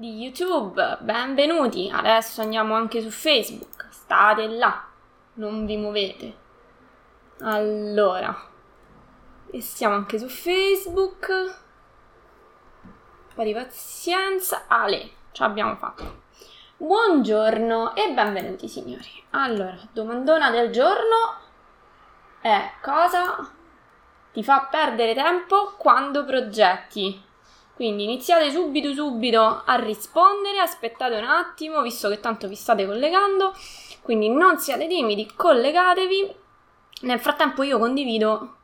di YouTube, benvenuti. Adesso andiamo anche su Facebook. State là, non vi muovete. Allora, e siamo anche su Facebook. Un po' di pazienza. Ale, ce l'abbiamo fatto. Buongiorno e benvenuti signori. Allora, domandona del giorno è cosa ti fa perdere tempo quando progetti? Quindi iniziate subito subito a rispondere, aspettate un attimo, visto che tanto vi state collegando, quindi non siate timidi, collegatevi. Nel frattempo io condivido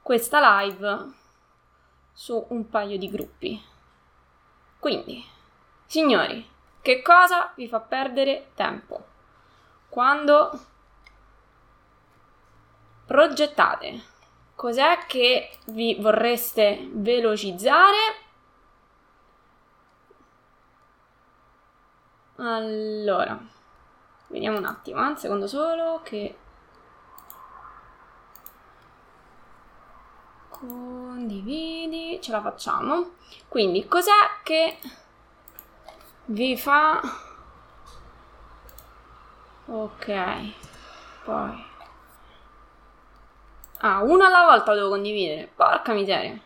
questa live su un paio di gruppi. Quindi, signori, che cosa vi fa perdere tempo? Quando progettate Cos'è che vi vorreste velocizzare? Allora, vediamo un attimo, eh, un secondo solo che... Condividi, ce la facciamo. Quindi, cos'è che vi fa... Ok, poi... Ah, uno alla volta devo condividere. Porca miseria.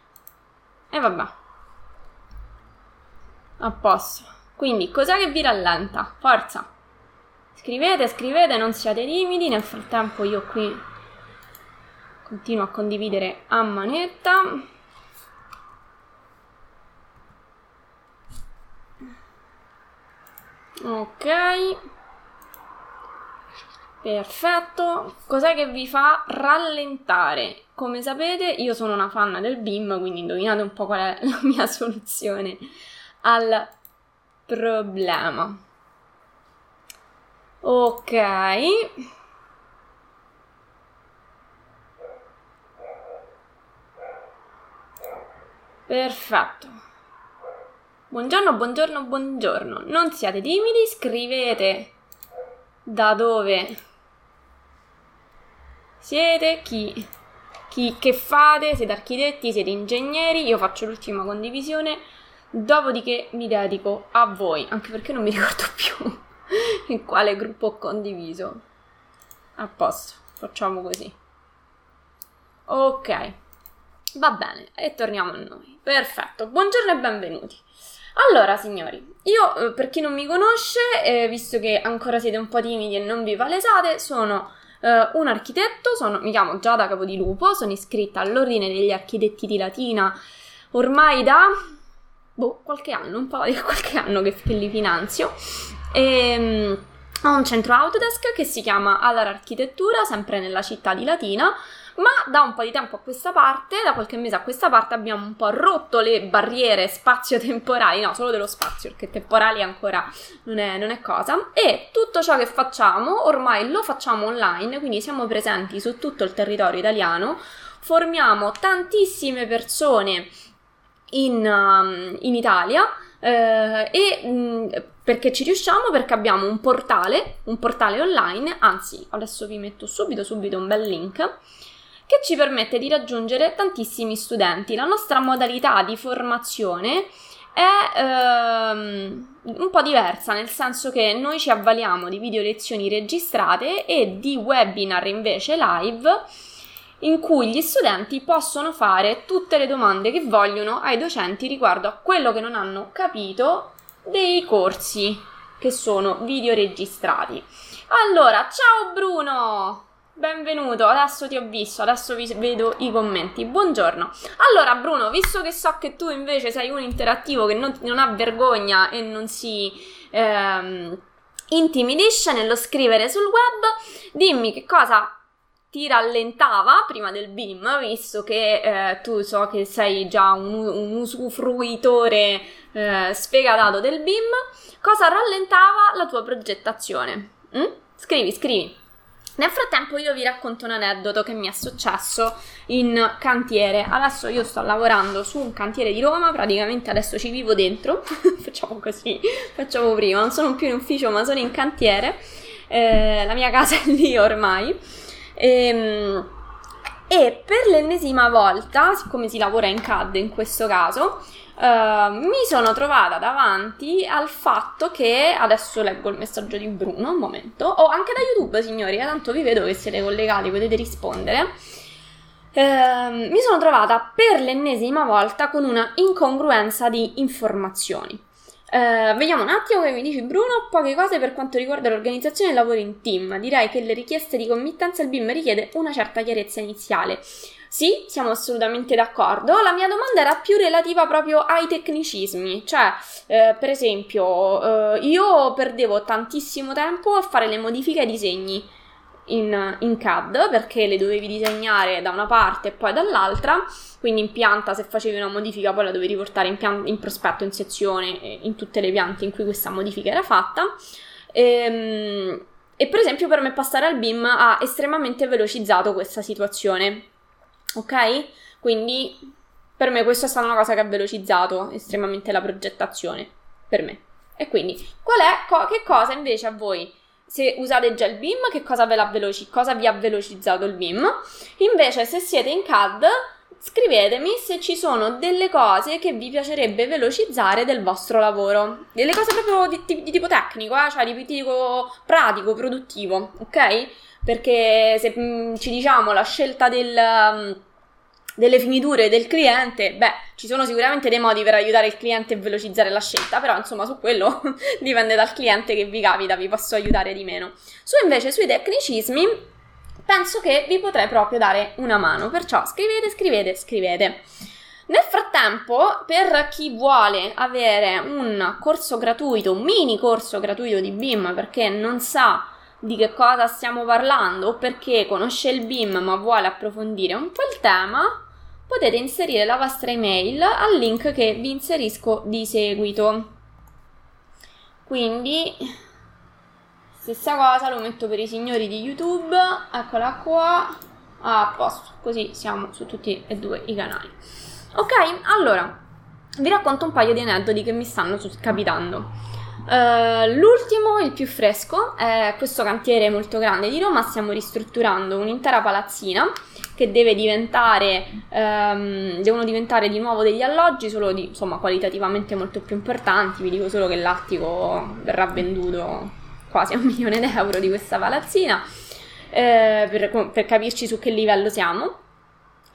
E vabbè. A posto. Quindi, cos'è che vi rallenta? Forza. Scrivete, scrivete, non siate timidi. Nel frattempo io qui continuo a condividere a manetta. Ok. Perfetto. Cos'è che vi fa rallentare? Come sapete, io sono una fan del BIM, quindi indovinate un po' qual è la mia soluzione al problema. Ok. Perfetto. Buongiorno, buongiorno, buongiorno. Non siate timidi, scrivete da dove siete, chi, chi, che fate, siete architetti, siete ingegneri, io faccio l'ultima condivisione, dopodiché mi dedico a voi, anche perché non mi ricordo più in quale gruppo ho condiviso. A posto, facciamo così. Ok, va bene, e torniamo a noi. Perfetto, buongiorno e benvenuti. Allora, signori, io eh, per chi non mi conosce, eh, visto che ancora siete un po' timidi e non vi palesate, sono Uh, un architetto, sono, mi chiamo Giada Capodilupo, sono iscritta all'Ordine degli Architetti di Latina ormai da boh, qualche anno, un po' di qualche anno che, che li finanzio. E, um, ho un centro Autodesk che si chiama Alar Architettura, sempre nella città di Latina ma da un po' di tempo a questa parte, da qualche mese a questa parte, abbiamo un po' rotto le barriere spazio-temporali, no, solo dello spazio, perché temporali ancora non è, non è cosa. E tutto ciò che facciamo ormai lo facciamo online, quindi siamo presenti su tutto il territorio italiano, formiamo tantissime persone in, um, in Italia. Uh, e mh, mm, perché ci riusciamo? Perché abbiamo un portale, un portale online, anzi adesso vi metto subito subito un bel link che ci permette di raggiungere tantissimi studenti. La nostra modalità di formazione è ehm, un po' diversa, nel senso che noi ci avvaliamo di video lezioni registrate e di webinar invece live in cui gli studenti possono fare tutte le domande che vogliono ai docenti riguardo a quello che non hanno capito dei corsi che sono video registrati. Allora, ciao Bruno! Benvenuto, adesso ti ho visto, adesso vi vedo i commenti. Buongiorno. Allora, Bruno, visto che so che tu invece sei un interattivo che non, non ha vergogna e non si ehm, intimidisce nello scrivere sul web, dimmi che cosa ti rallentava prima del BIM, visto che eh, tu so che sei già un, un usufruitore eh, sfegatato del BIM, cosa rallentava la tua progettazione? Mm? Scrivi, scrivi. Nel frattempo io vi racconto un aneddoto che mi è successo in cantiere. Adesso io sto lavorando su un cantiere di Roma, praticamente adesso ci vivo dentro. facciamo così, facciamo prima. Non sono più in ufficio, ma sono in cantiere. Eh, la mia casa è lì ormai. E, ehm, e per l'ennesima volta, siccome si lavora in CAD in questo caso, Uh, mi sono trovata davanti al fatto che adesso leggo il messaggio di Bruno un momento o anche da YouTube signori eh, tanto vi vedo che siete collegati potete rispondere uh, mi sono trovata per l'ennesima volta con una incongruenza di informazioni Uh, vediamo un attimo che mi dici Bruno, poche cose per quanto riguarda l'organizzazione del lavoro in team. Direi che le richieste di committenza al BIM richiede una certa chiarezza iniziale. Sì, siamo assolutamente d'accordo. La mia domanda era più relativa proprio ai tecnicismi, cioè, eh, per esempio, eh, io perdevo tantissimo tempo a fare le modifiche ai disegni in, in, CAD perché le dovevi disegnare da una parte e poi dall'altra, quindi in pianta se facevi una modifica poi la dovevi portare in, pian- in prospetto, in sezione, in tutte le piante in cui questa modifica era fatta. Ehm, e per esempio per me passare al BIM ha estremamente velocizzato questa situazione, ok? Quindi per me questa è stata una cosa che ha velocizzato estremamente la progettazione, per me. E quindi qual è, co- che cosa invece a voi se usate già il BIM, che cosa, ve veloci- cosa vi ha velocizzato il BIM. Invece, se siete in CAD, scrivetemi se ci sono delle cose che vi piacerebbe velocizzare del vostro lavoro. Delle cose proprio di, di, di tipo tecnico, eh? cioè di tipo pratico, produttivo, ok? Perché se mh, mm, ci diciamo la scelta del... Delle finiture del cliente, beh, ci sono sicuramente dei modi per aiutare il cliente e velocizzare la scelta, però insomma su quello dipende dal cliente che vi capita, vi posso aiutare di meno. Su invece sui tecnicismi penso che vi potrei proprio dare una mano, perciò scrivete, scrivete, scrivete. Nel frattempo, per chi vuole avere un corso gratuito, un mini corso gratuito di BIM perché non sa di che cosa stiamo parlando o perché conosce il BIM ma vuole approfondire un po' il tema, potete inserire la vostra email al link che vi inserisco di seguito. Quindi, stessa cosa, lo metto per i signori di YouTube, eccola qua, a posto, così siamo su tutti e due i canali. Ok, allora, vi racconto un paio di aneddoti che mi stanno capitando. Uh, l'ultimo, il più fresco, è questo cantiere molto grande di Roma. Stiamo ristrutturando un'intera palazzina che deve diventare, um, devono diventare di nuovo degli alloggi, solo di, insomma, qualitativamente molto più importanti. Vi dico solo che l'attico verrà venduto quasi a un milione d'euro di questa palazzina, eh, per, per capirci su che livello siamo.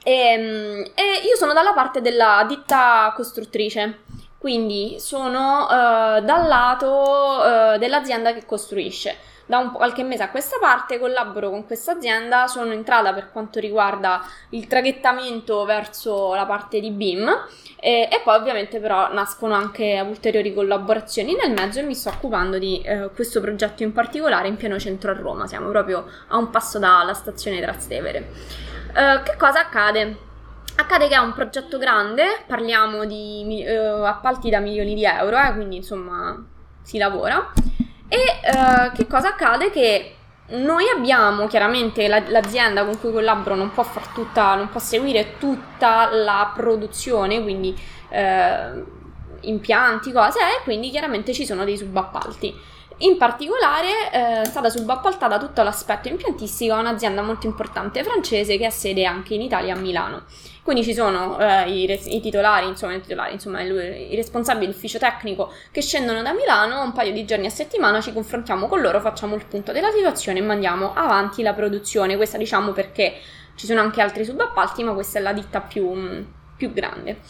E, ehm, e, io sono dalla parte della ditta costruttrice, quindi sono uh, dal lato uh, dell'azienda che costruisce. Da un, qualche mese a questa parte collaboro con questa azienda, sono entrata per quanto riguarda il traghettamento verso la parte di BIM e, e poi ovviamente però nascono anche ulteriori collaborazioni nel mezzo e mi sto occupando di uh, questo progetto in particolare in pieno centro a Roma, siamo proprio a un passo dalla stazione Trastevere. che cosa accade? Accade che è un progetto grande, parliamo di uh, appalti da milioni di euro, eh, quindi insomma si lavora. E uh, che cosa accade? Che noi abbiamo chiaramente la, l'azienda con cui collaboro non può far tutta, non può seguire tutta la produzione, quindi uh, impianti, cose, e quindi chiaramente ci sono dei subappalti. In particolare eh, è stata subappaltata tutto l'aspetto impiantistico a un'azienda molto importante francese che ha sede anche in Italia a Milano. Quindi ci sono eh, i, res- i, titolari, insomma, i, titolari, insomma i responsabili dell'ufficio tecnico che scendono da Milano un paio di giorni a settimana, ci confrontiamo con loro, facciamo il punto della situazione e mandiamo avanti la produzione. Questa diciamo perché ci sono anche altri subappalti, ma questa è la ditta più, più grande.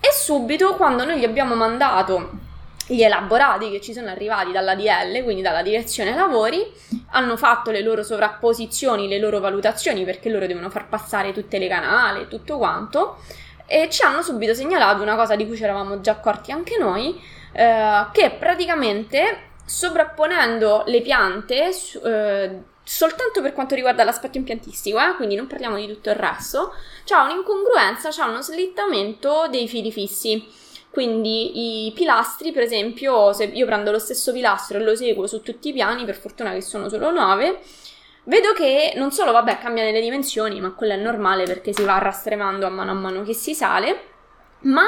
E subito, quando noi gli abbiamo mandato gli elaborati che ci sono arrivati dalla DL, quindi dalla direzione lavori, hanno fatto le loro sovrapposizioni, le loro valutazioni, perché loro devono far passare tutte le canali tutto quanto, e ci hanno subito segnalato una cosa di cui ci eravamo già accorti anche noi, eh, che praticamente sovrapponendo le piante eh, soltanto per quanto riguarda l'aspetto impiantistico, eh, quindi non parliamo di tutto il resto, c'è un'incongruenza, c'è uno slittamento dei fili fissi quindi i pilastri, per esempio, se io prendo lo stesso pilastro e lo seguo su tutti i piani, per fortuna che sono solo 9, vedo che non solo, vabbè, cambiano le dimensioni, ma quello è normale perché si va rastremando a mano a mano che si sale, ma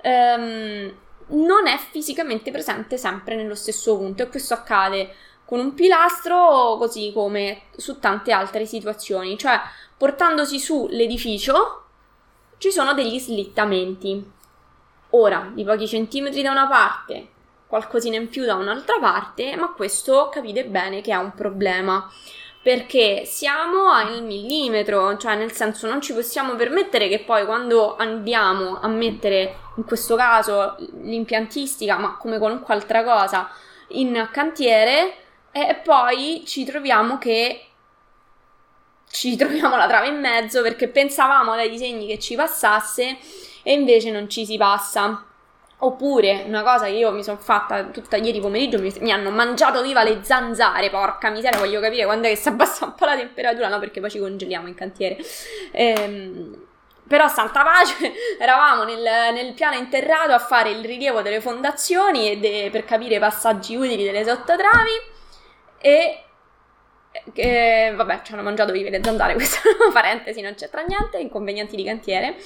ehm, non è fisicamente presente sempre nello stesso punto. E questo accade con un pilastro così come su tante altre situazioni, cioè portandosi su l'edificio ci sono degli slittamenti ora di pochi centimetri da una parte, qualcosina in più da un'altra parte, ma questo capite bene che è un problema. Perché siamo al millimetro, cioè nel senso non ci possiamo permettere che poi quando andiamo a mettere, in questo caso l'impiantistica, ma come qualunque altra cosa, in cantiere, e poi ci troviamo che ci troviamo la trave in mezzo perché pensavamo dai disegni che ci passasse e invece non ci si passa. Oppure una cosa che io mi sono fatta tutta ieri pomeriggio, mi, mi, hanno mangiato viva le zanzare, porca miseria, voglio capire quando è che si abbassa un po' la temperatura, no perché poi ci congeliamo in cantiere. Ehm, però santa pace, eravamo nel, nel, piano interrato a fare il rilievo delle fondazioni de, per capire i passaggi utili delle sottotravi e... Eh, vabbè, ci hanno mangiato vive le zanzare, questa parentesi, non c'entra niente, inconvenienti di cantiere.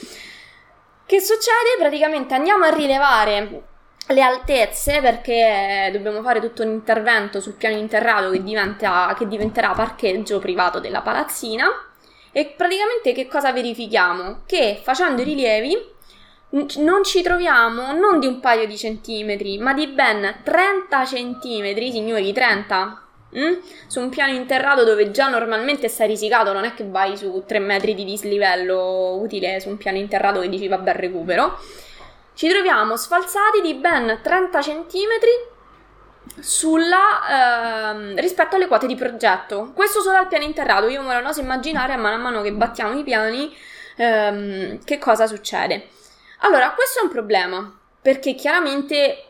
Che succede? Praticamente andiamo a rilevare le altezze perché dobbiamo fare tutto un intervento sul piano interrato che, diventa, che diventerà parcheggio privato della palazzina e praticamente che cosa verifichiamo? Che facendo i rilievi non ci troviamo non di un paio di centimetri ma di ben 30 centimetri, signori 30 Mm? Su un piano interrato dove già normalmente stai risicato, non è che vai su 3 metri di dislivello utile su un piano interrato che dici vabbè recupero. Ci troviamo sfalsati di ben 30 cm sulla, ehm, rispetto alle quote di progetto. Questo solo al piano interrato. Io me lo oso immaginare a mano a mano che battiamo i piani ehm, che cosa succede. Allora, questo è un problema perché chiaramente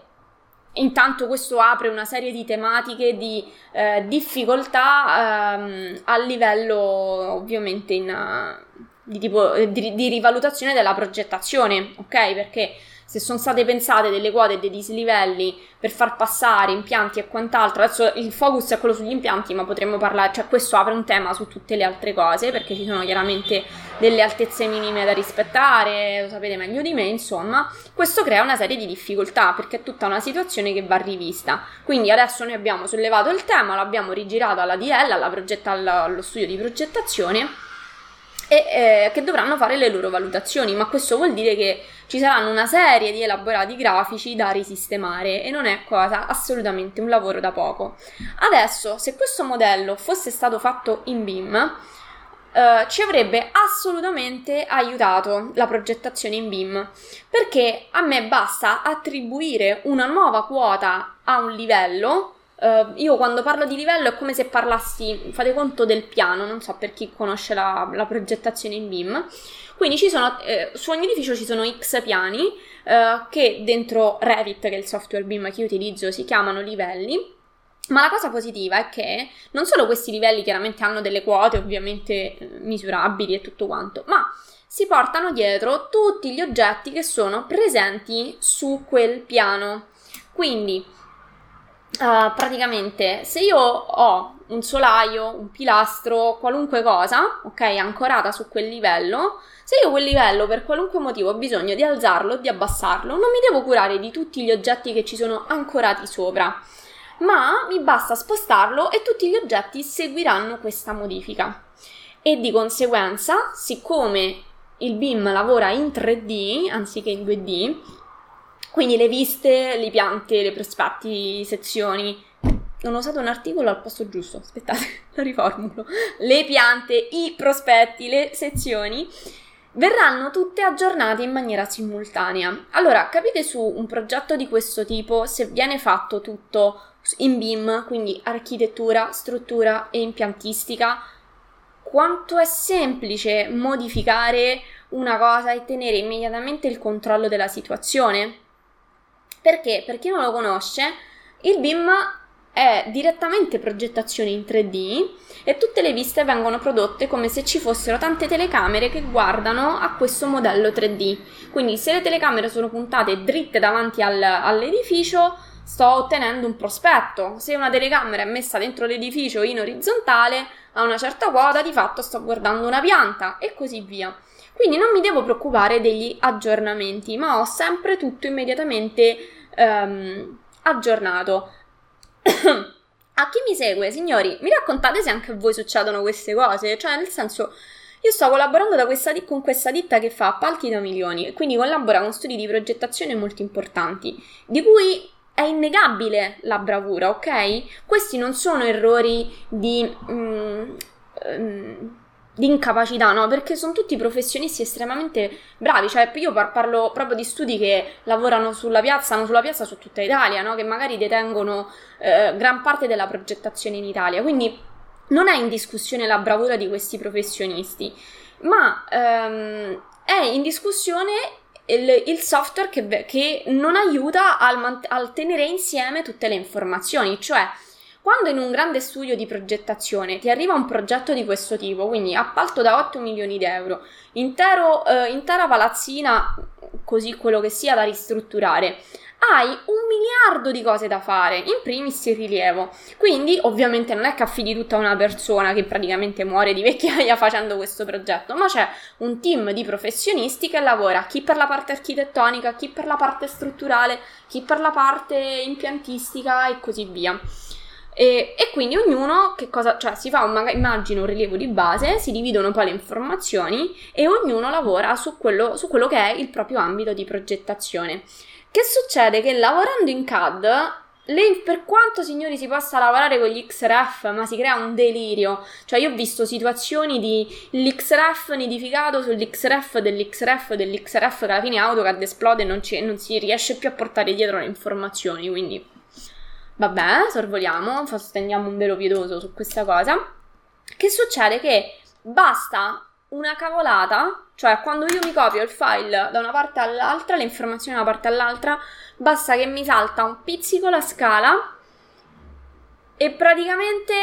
Intanto questo apre una serie di tematiche di eh, difficoltà ehm, a livello ovviamente in, uh, di, tipo, di, di rivalutazione della progettazione, ok? Perché se sono state pensate delle quote e dei dislivelli per far passare impianti e quant'altro, adesso il focus è quello sugli impianti, ma potremmo parlare, cioè questo apre un tema su tutte le altre cose, perché ci sono chiaramente delle altezze minime da rispettare, lo sapete meglio di me, insomma, questo crea una serie di difficoltà, perché è tutta una situazione che va rivista. Quindi adesso noi abbiamo sollevato il tema, l'abbiamo rigirato alla DL, alla progetta, allo studio di progettazione, e eh, che dovranno fare le loro valutazioni, ma questo vuol dire che ci saranno una serie di elaborati grafici da risistemare e non è cosa assolutamente un lavoro da poco. Adesso, se questo modello fosse stato fatto in BIM, Uh, ci avrebbe assolutamente aiutato la progettazione in BIM perché a me basta attribuire una nuova quota a un livello Uh, io quando parlo di livello è come se parlassi, fate conto del piano, non so per chi conosce la, la progettazione in BIM. Quindi ci sono, eh, su ogni edificio ci sono X piani eh, che dentro Revit, che è il software BIM che io utilizzo, si chiamano livelli. Ma la cosa positiva è che non solo questi livelli chiaramente hanno delle quote ovviamente eh, misurabili e tutto quanto, ma si portano dietro tutti gli oggetti che sono presenti su quel piano. Quindi Uh, praticamente se io ho un solaio, un pilastro, qualunque cosa, ok, ancorata su quel livello, se io quel livello per qualunque motivo ho bisogno di alzarlo o di abbassarlo, non mi devo curare di tutti gli oggetti che ci sono ancorati sopra, ma mi basta spostarlo e tutti gli oggetti seguiranno questa modifica. E di conseguenza, siccome il BIM lavora in 3D anziché in 2D, quindi le viste, le piante, le prospetti, sezioni. Non ho usato un articolo al posto giusto, aspettate, lo riformulo. Le piante, i prospetti, le sezioni verranno tutte aggiornate in maniera simultanea. Allora, capite su un progetto di questo tipo, se viene fatto tutto in BIM, quindi architettura, struttura e impiantistica, quanto è semplice modificare una cosa e tenere immediatamente il controllo della situazione? Perché, per chi non lo conosce, il BIM è direttamente progettazione in 3D e tutte le viste vengono prodotte come se ci fossero tante telecamere che guardano a questo modello 3D. Quindi se le telecamere sono puntate dritte davanti al, all'edificio, sto ottenendo un prospetto. Se una telecamera è messa dentro l'edificio in orizzontale, a una certa quota, di fatto sto guardando una pianta e così via. Quindi non mi devo preoccupare degli aggiornamenti, ma ho sempre tutto immediatamente um, aggiornato. a chi mi segue, signori, mi raccontate se anche a voi succedono queste cose? Cioè, nel senso, io sto collaborando questa, con questa ditta che fa appalti da milioni e quindi collabora con studi di progettazione molto importanti, di cui è innegabile la bravura, ok? Questi non sono errori di... Mm, um, di incapacità, no? Perché sono tutti professionisti estremamente bravi. Cioè, io par- parlo proprio di studi che lavorano sulla piazza, hanno sulla piazza su tutta Italia, no? Che magari detengono eh, gran parte della progettazione in Italia. Quindi non è in discussione la bravura di questi professionisti, ma ehm, è in discussione il, il software che, che, non aiuta al, al tenere insieme tutte le informazioni, cioè quando in un grande studio di progettazione ti arriva un progetto di questo tipo, quindi appalto da 8 milioni di euro, intero, eh, intera palazzina, così quello che sia da ristrutturare, hai un miliardo di cose da fare, in primis il rilievo. Quindi, ovviamente, non è che affidi tutta una persona che praticamente muore di vecchiaia facendo questo progetto, ma c'è un team di professionisti che lavora chi per la parte architettonica, chi per la parte strutturale, chi per la parte impiantistica e così via. E, e, quindi ognuno che cosa, cioè si fa un, immagino un rilievo di base, si dividono poi le informazioni e ognuno lavora su quello, su quello che è il proprio ambito di progettazione. Che succede? Che lavorando in CAD, le, per quanto signori si possa lavorare con gli XRF, ma si crea un delirio. Cioè, io ho visto situazioni di l'XRF nidificato sull'XRF dell'XRF dell'XRF che alla fine AutoCAD esplode e non, ci, non si riesce più a portare dietro le informazioni. Quindi, vabbè, sorvoliamo, stendiamo un velo pietoso su questa cosa. Che succede? Che basta una cavolata, cioè quando io mi copio il file da una parte all'altra, le informazioni da una parte all'altra, basta che mi salta un pizzico la scala e praticamente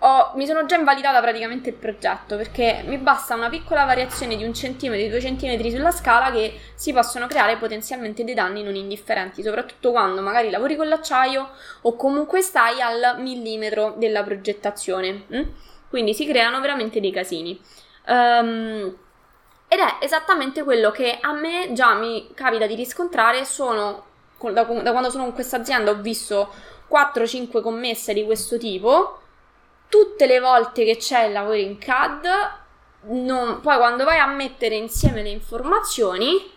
ho, mi sono già invalidata praticamente il progetto perché mi basta una piccola variazione di un centimetro, di due centimetri sulla scala che si possono creare potenzialmente dei danni non indifferenti, soprattutto quando magari lavori con l'acciaio o comunque stai al millimetro della progettazione. Hm? Quindi si creano veramente dei casini. Um, ed è esattamente quello che a me già mi capita di riscontrare. Sono, da, da quando sono in questa azienda ho visto 4-5 commesse di questo tipo. Tutte le volte che c'è il lavoro in CAD, non, poi quando vai a mettere insieme le informazioni,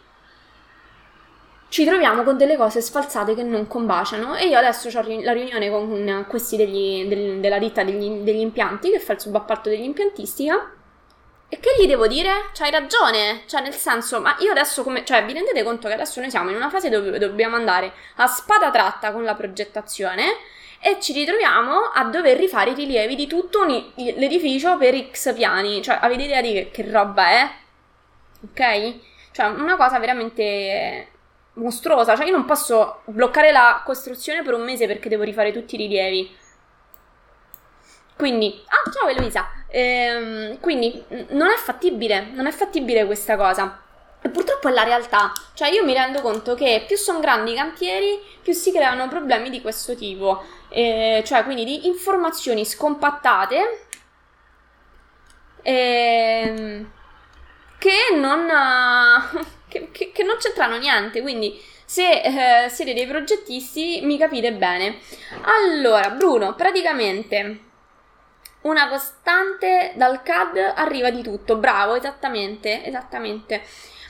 ci troviamo con delle cose sfalsate che non combaciano. E io adesso ho la riunione con questi degli, del, della ditta degli, degli, impianti che fa il subappalto dell'impiantistica e che gli devo dire? C'hai ragione, cioè nel senso, ma io adesso come, cioè vi rendete conto che adesso noi siamo in una fase dove dobbiamo andare a spada tratta con la progettazione e ci ritroviamo a dover rifare i rilievi di tutto l'edificio per X piani, cioè avete idea di che, che roba è? Ok? Cioè una cosa veramente mostruosa. Cioè, io non posso bloccare la costruzione per un mese perché devo rifare tutti i rilievi. Quindi, ah, ciao Eloisa. Ehm, quindi, non è fattibile, non è fattibile questa cosa. E purtroppo è la realtà. Cioè, io mi rendo conto che più sono grandi i cantieri, più si creano problemi di questo tipo. Eh, cioè, quindi di informazioni scompattate. Ehm, che non. che, che, che non c'entrano niente. Quindi, se eh, siete dei progettisti, mi capite bene. Allora, Bruno, praticamente una costante dal CAD arriva di tutto. Bravo, esattamente, esattamente.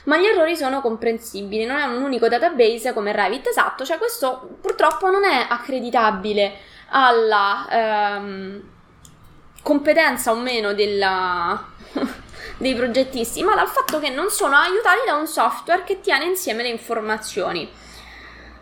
Ma gli errori sono comprensibili, non è un unico database come Revit, esatto, cioè questo purtroppo non è accreditabile alla ehm, competenza o meno della, dei progettisti, ma dal fatto che non sono aiutati da un software che tiene insieme le informazioni.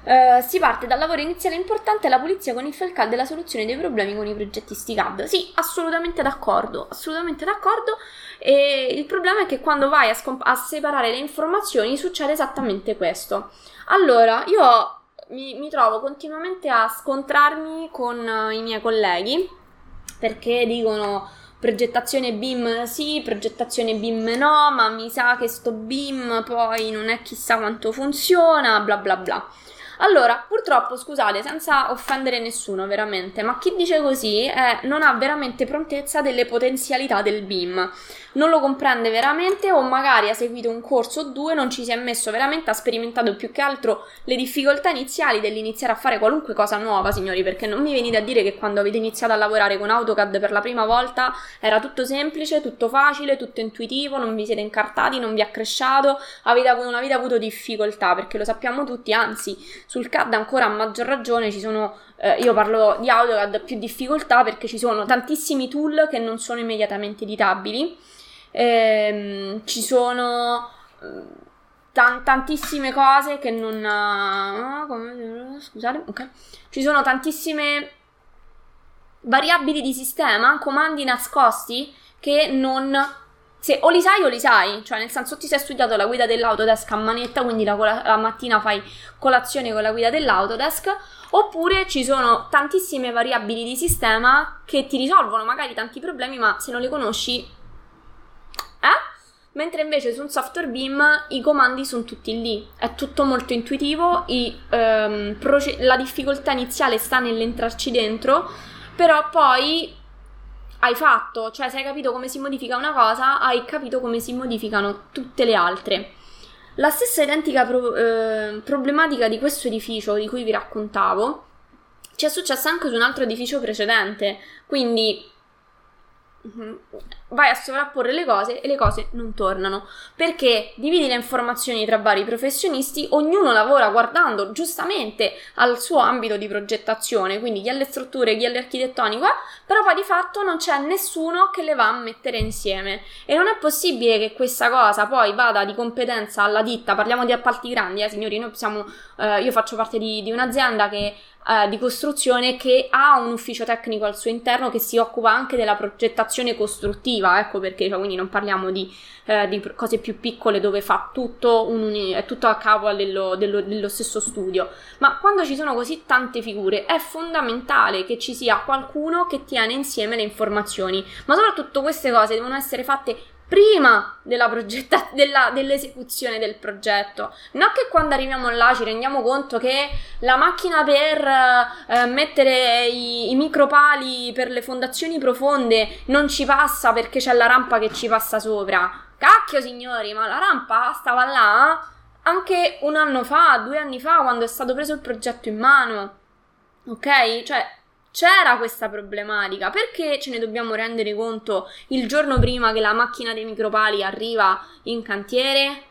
Uh, si parte dal lavoro iniziale importante la pulizia con il FELCAD e la soluzione dei problemi con i progettisti CAD. Sì, assolutamente d'accordo, assolutamente d'accordo. E il problema è che quando vai a, scomp- a separare le informazioni succede esattamente questo. Allora, io mi, mi trovo continuamente a scontrarmi con uh, i miei colleghi perché dicono progettazione BIM sì, progettazione BIM no, ma mi sa che sto BIM poi non è chissà quanto funziona, bla bla bla. Allora, purtroppo, scusate, senza offendere nessuno veramente, ma chi dice così è, non ha veramente prontezza delle potenzialità del BIM. Non lo comprende veramente o magari ha seguito un corso o due, non ci si è messo veramente, ha sperimentato più che altro le difficoltà iniziali dell'iniziare a fare qualunque cosa nuova, signori, perché non mi venite a dire che quando avete iniziato a lavorare con AutoCAD per la prima volta era tutto semplice, tutto facile, tutto intuitivo, non vi siete incartati, non vi ha cresciato, avete avuto una vita avuto difficoltà, perché lo sappiamo tutti, anzi sul CAD ancora a maggior ragione ci sono, eh, io parlo di AutoCAD, più difficoltà perché ci sono tantissimi tool che non sono immediatamente editabili, ehm, ci sono eh, tan- tantissime cose che non... Come, scusate, ok. Ci sono tantissime variabili di sistema, comandi nascosti che non se o li sai o li sai, cioè nel senso ti sei studiato la guida dell'Autodesk a manetta, quindi la, la, mattina fai colazione con la guida dell'Autodesk, oppure ci sono tantissime variabili di sistema che ti risolvono magari tanti problemi, ma se non li conosci, eh? Mentre invece su un software BIM i comandi sono tutti lì, è tutto molto intuitivo, i, um, proce- la difficoltà iniziale sta nell'entrarci dentro, però poi hai fatto, cioè se hai capito come si modifica una cosa, hai capito come si modificano tutte le altre. La stessa identica pro- eh, problematica di questo edificio di cui vi raccontavo ci è successa anche su un altro edificio precedente, quindi. Vai a sovrapporre le cose e le cose non tornano. Perché dividi le informazioni tra vari professionisti, ognuno lavora guardando giustamente al suo ambito di progettazione, quindi chi ha le strutture, chi ha l'architettonico, eh? però poi di fatto non c'è nessuno che le va a mettere insieme. E non è possibile che questa cosa poi vada di competenza alla ditta, parliamo di appalti grandi, eh, signori, noi siamo, eh, io faccio parte di, di un'azienda che eh, di costruzione che ha un ufficio tecnico al suo interno che si occupa anche della progettazione costruttiva, ecco perché, cioè, quindi non parliamo di, eh, di, cose più piccole dove fa tutto, un, tutto a capo dello, dello, dello stesso studio, ma quando ci sono così tante figure è fondamentale che ci sia qualcuno che tiene insieme le informazioni, ma soprattutto queste cose devono essere fatte prima della progetta- della, dell'esecuzione del progetto. Non che quando arriviamo là ci rendiamo conto che la macchina per eh, mettere i, i micropali per le fondazioni profonde non ci passa perché c'è la rampa che ci passa sopra. Cacchio signori, ma la rampa stava là anche un anno fa, due anni fa, quando è stato preso il progetto in mano. Ok? Cioè, c'era questa problematica, perché ce ne dobbiamo rendere conto il giorno prima che la macchina dei micropali arriva in cantiere?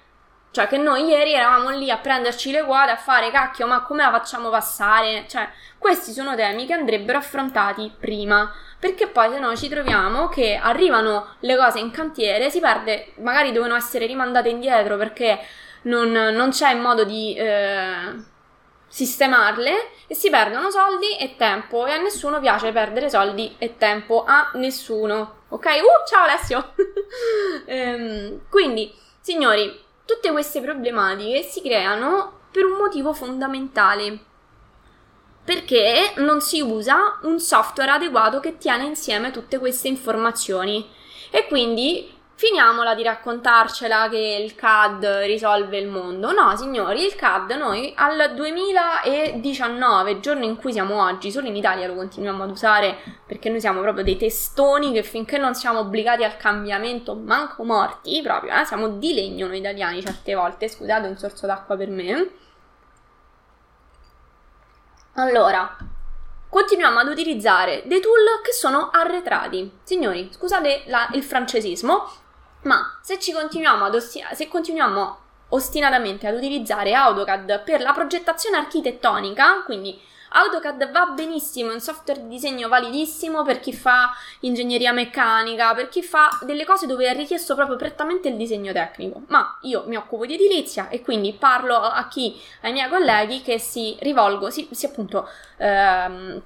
Cioè che noi ieri eravamo lì a prenderci le quote, a fare cacchio, ma come la facciamo passare? Cioè, questi sono temi che andrebbero affrontati prima, perché poi se no ci troviamo che arrivano le cose in cantiere, si perde, magari devono essere rimandate indietro perché non, non c'è modo di... Eh, sistemarle e si perdono soldi e tempo e a nessuno piace perdere soldi e tempo, a nessuno. Ok? Uh, ciao Alessio! ehm, quindi, signori, tutte queste problematiche si creano per un motivo fondamentale. Perché non si usa un software adeguato che tiene insieme tutte queste informazioni. E quindi finiamola di raccontarcela che il CAD risolve il mondo. No, signori, il CAD noi al 2019, giorno in cui siamo oggi, solo in Italia lo continuiamo ad usare perché noi siamo proprio dei testoni che finché non siamo obbligati al cambiamento, manco morti, proprio, eh, siamo di legno noi italiani certe volte. Scusate, un sorso d'acqua per me. Allora, continuiamo ad utilizzare dei tool che sono arretrati. Signori, scusate la, il francesismo, ma se continuiamo ad ostina- se continuiamo ostinatamente ad utilizzare AutoCAD per la progettazione architettonica, quindi AutoCAD va benissimo, è un software di disegno validissimo per chi fa ingegneria meccanica, per chi fa delle cose dove è richiesto proprio prettamente il disegno tecnico. Ma io mi occupo di edilizia e quindi parlo a chi, ai miei colleghi che si rivolgo, si, si appunto ehm,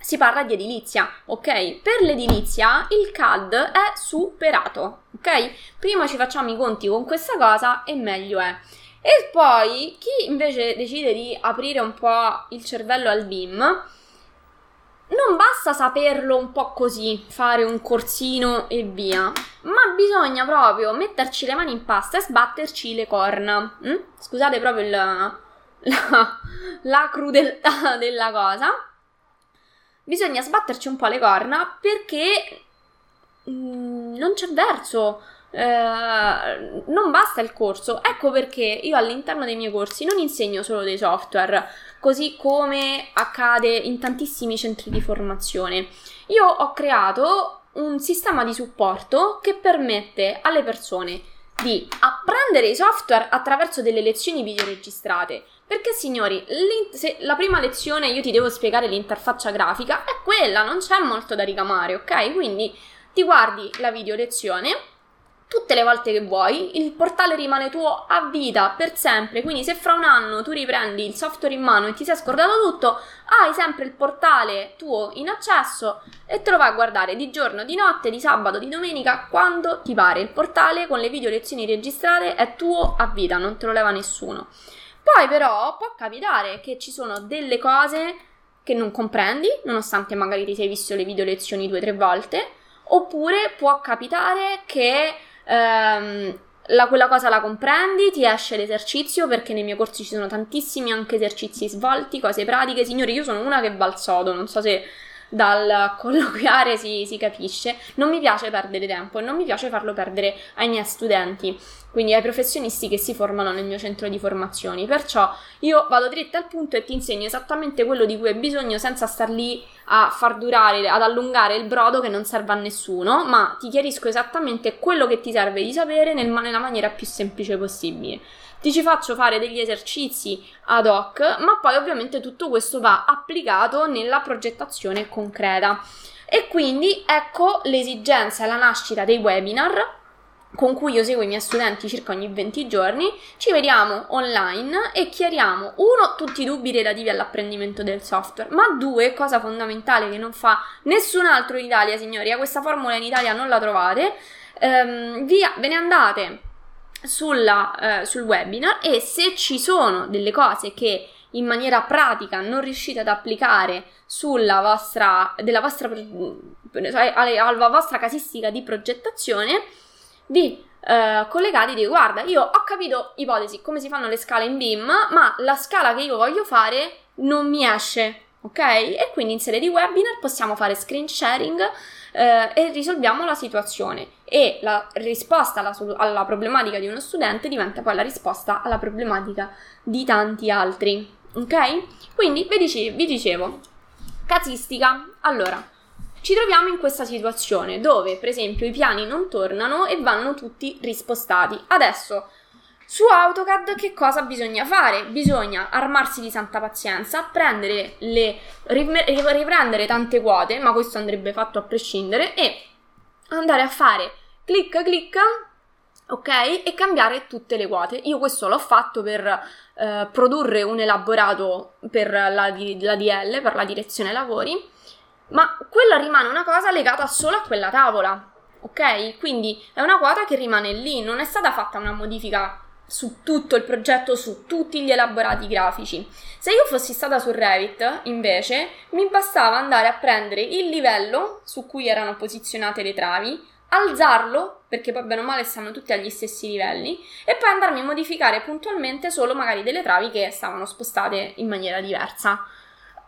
si parla di edilizia, ok? Per l'edilizia il CAD è superato, ok? Prima ci facciamo i conti con questa cosa e meglio è. E poi chi invece decide di aprire un po' il cervello al BIM, non basta saperlo un po' così, fare un corsino e via, ma bisogna proprio metterci le mani in pasta e sbatterci le corna. Mm? Scusate proprio il, la, la crudeltà della cosa, bisogna sbatterci un po' le corna perché mm, non c'è verso. Uh, non basta il corso, ecco perché io all'interno dei miei corsi non insegno solo dei software, così come accade in tantissimi centri di formazione. Io ho creato un sistema di supporto che permette alle persone di apprendere i software attraverso delle lezioni videoregistrate. Perché signori, la prima lezione io ti devo spiegare l'interfaccia grafica, è quella, non c'è molto da ricamare, ok? Quindi ti guardi la video lezione tutte le volte che vuoi, il portale rimane tuo a vita per sempre. Quindi, se fra un anno tu riprendi il software in mano e ti sei scordato tutto, hai sempre il portale tuo in accesso e te lo vai a guardare di giorno, di notte, di sabato, di domenica, quando ti pare. Il portale con le video lezioni registrate è tuo a vita, non te lo leva nessuno. Poi, però, può capitare che ci sono delle cose che non comprendi, nonostante magari ti sei visto le video lezioni due o tre volte. Oppure può capitare che ehm, la, quella cosa la comprendi, ti esce l'esercizio perché nei miei corsi ci sono tantissimi anche esercizi svolti, cose pratiche. Signori, io sono una che va al sodo, non so se dal colloquiare si, si, capisce. Non mi piace perdere tempo e non mi piace farlo perdere ai miei studenti, quindi ai professionisti che si formano nel mio centro di formazioni. Perciò io vado dritta al punto e ti insegno esattamente quello di cui hai bisogno senza star lì a far durare, ad allungare il brodo che non serve a nessuno, ma ti chiarisco esattamente quello che ti serve di sapere nel, nella maniera più semplice possibile ti ci faccio fare degli esercizi ad hoc, ma poi ovviamente tutto questo va applicato nella progettazione concreta. E quindi ecco l'esigenza e la nascita dei webinar con cui io seguo i miei studenti circa ogni 20 giorni, ci vediamo online e chiariamo, uno, tutti i dubbi relativi all'apprendimento del software, ma due, cosa fondamentale che non fa nessun altro in Italia, signori, a questa formula in Italia non la trovate, ehm, via, ve ne andate sulla, eh, sul webinar e se ci sono delle cose che in maniera pratica non riuscite ad applicare sulla vostra, vostra, alla vostra casistica di progettazione, vi eh, collegate e dico guarda io ho capito ipotesi come si fanno le scale in BIM ma la scala che io voglio fare non mi esce ok? E quindi in sede di webinar possiamo fare screen sharing eh, e risolviamo la situazione e la risposta alla, alla, problematica di uno studente diventa poi la risposta alla problematica di tanti altri, ok? Quindi vi vi dicevo casistica, allora ci troviamo in questa situazione dove per esempio i piani non tornano e vanno tutti rispostati. Adesso su AutoCAD che cosa bisogna fare? Bisogna armarsi di santa pazienza, prendere le, riprendere tante quote, ma questo andrebbe fatto a prescindere, e andare a fare clicca clicca, ok? E cambiare tutte le quote. Io questo l'ho fatto per eh, produrre un elaborato per la, la DL, per la direzione lavori, ma quella rimane una cosa legata solo a quella tavola. Ok? Quindi è una quota che rimane lì, non è stata fatta una modifica su tutto il progetto, su tutti gli elaborati grafici. Se io fossi stata su Revit, invece, mi bastava andare a prendere il livello su cui erano posizionate le travi, alzarlo, perché poi bene o male stanno tutti agli stessi livelli, e poi andarmi a modificare puntualmente solo magari delle travi che stavano spostate in maniera diversa.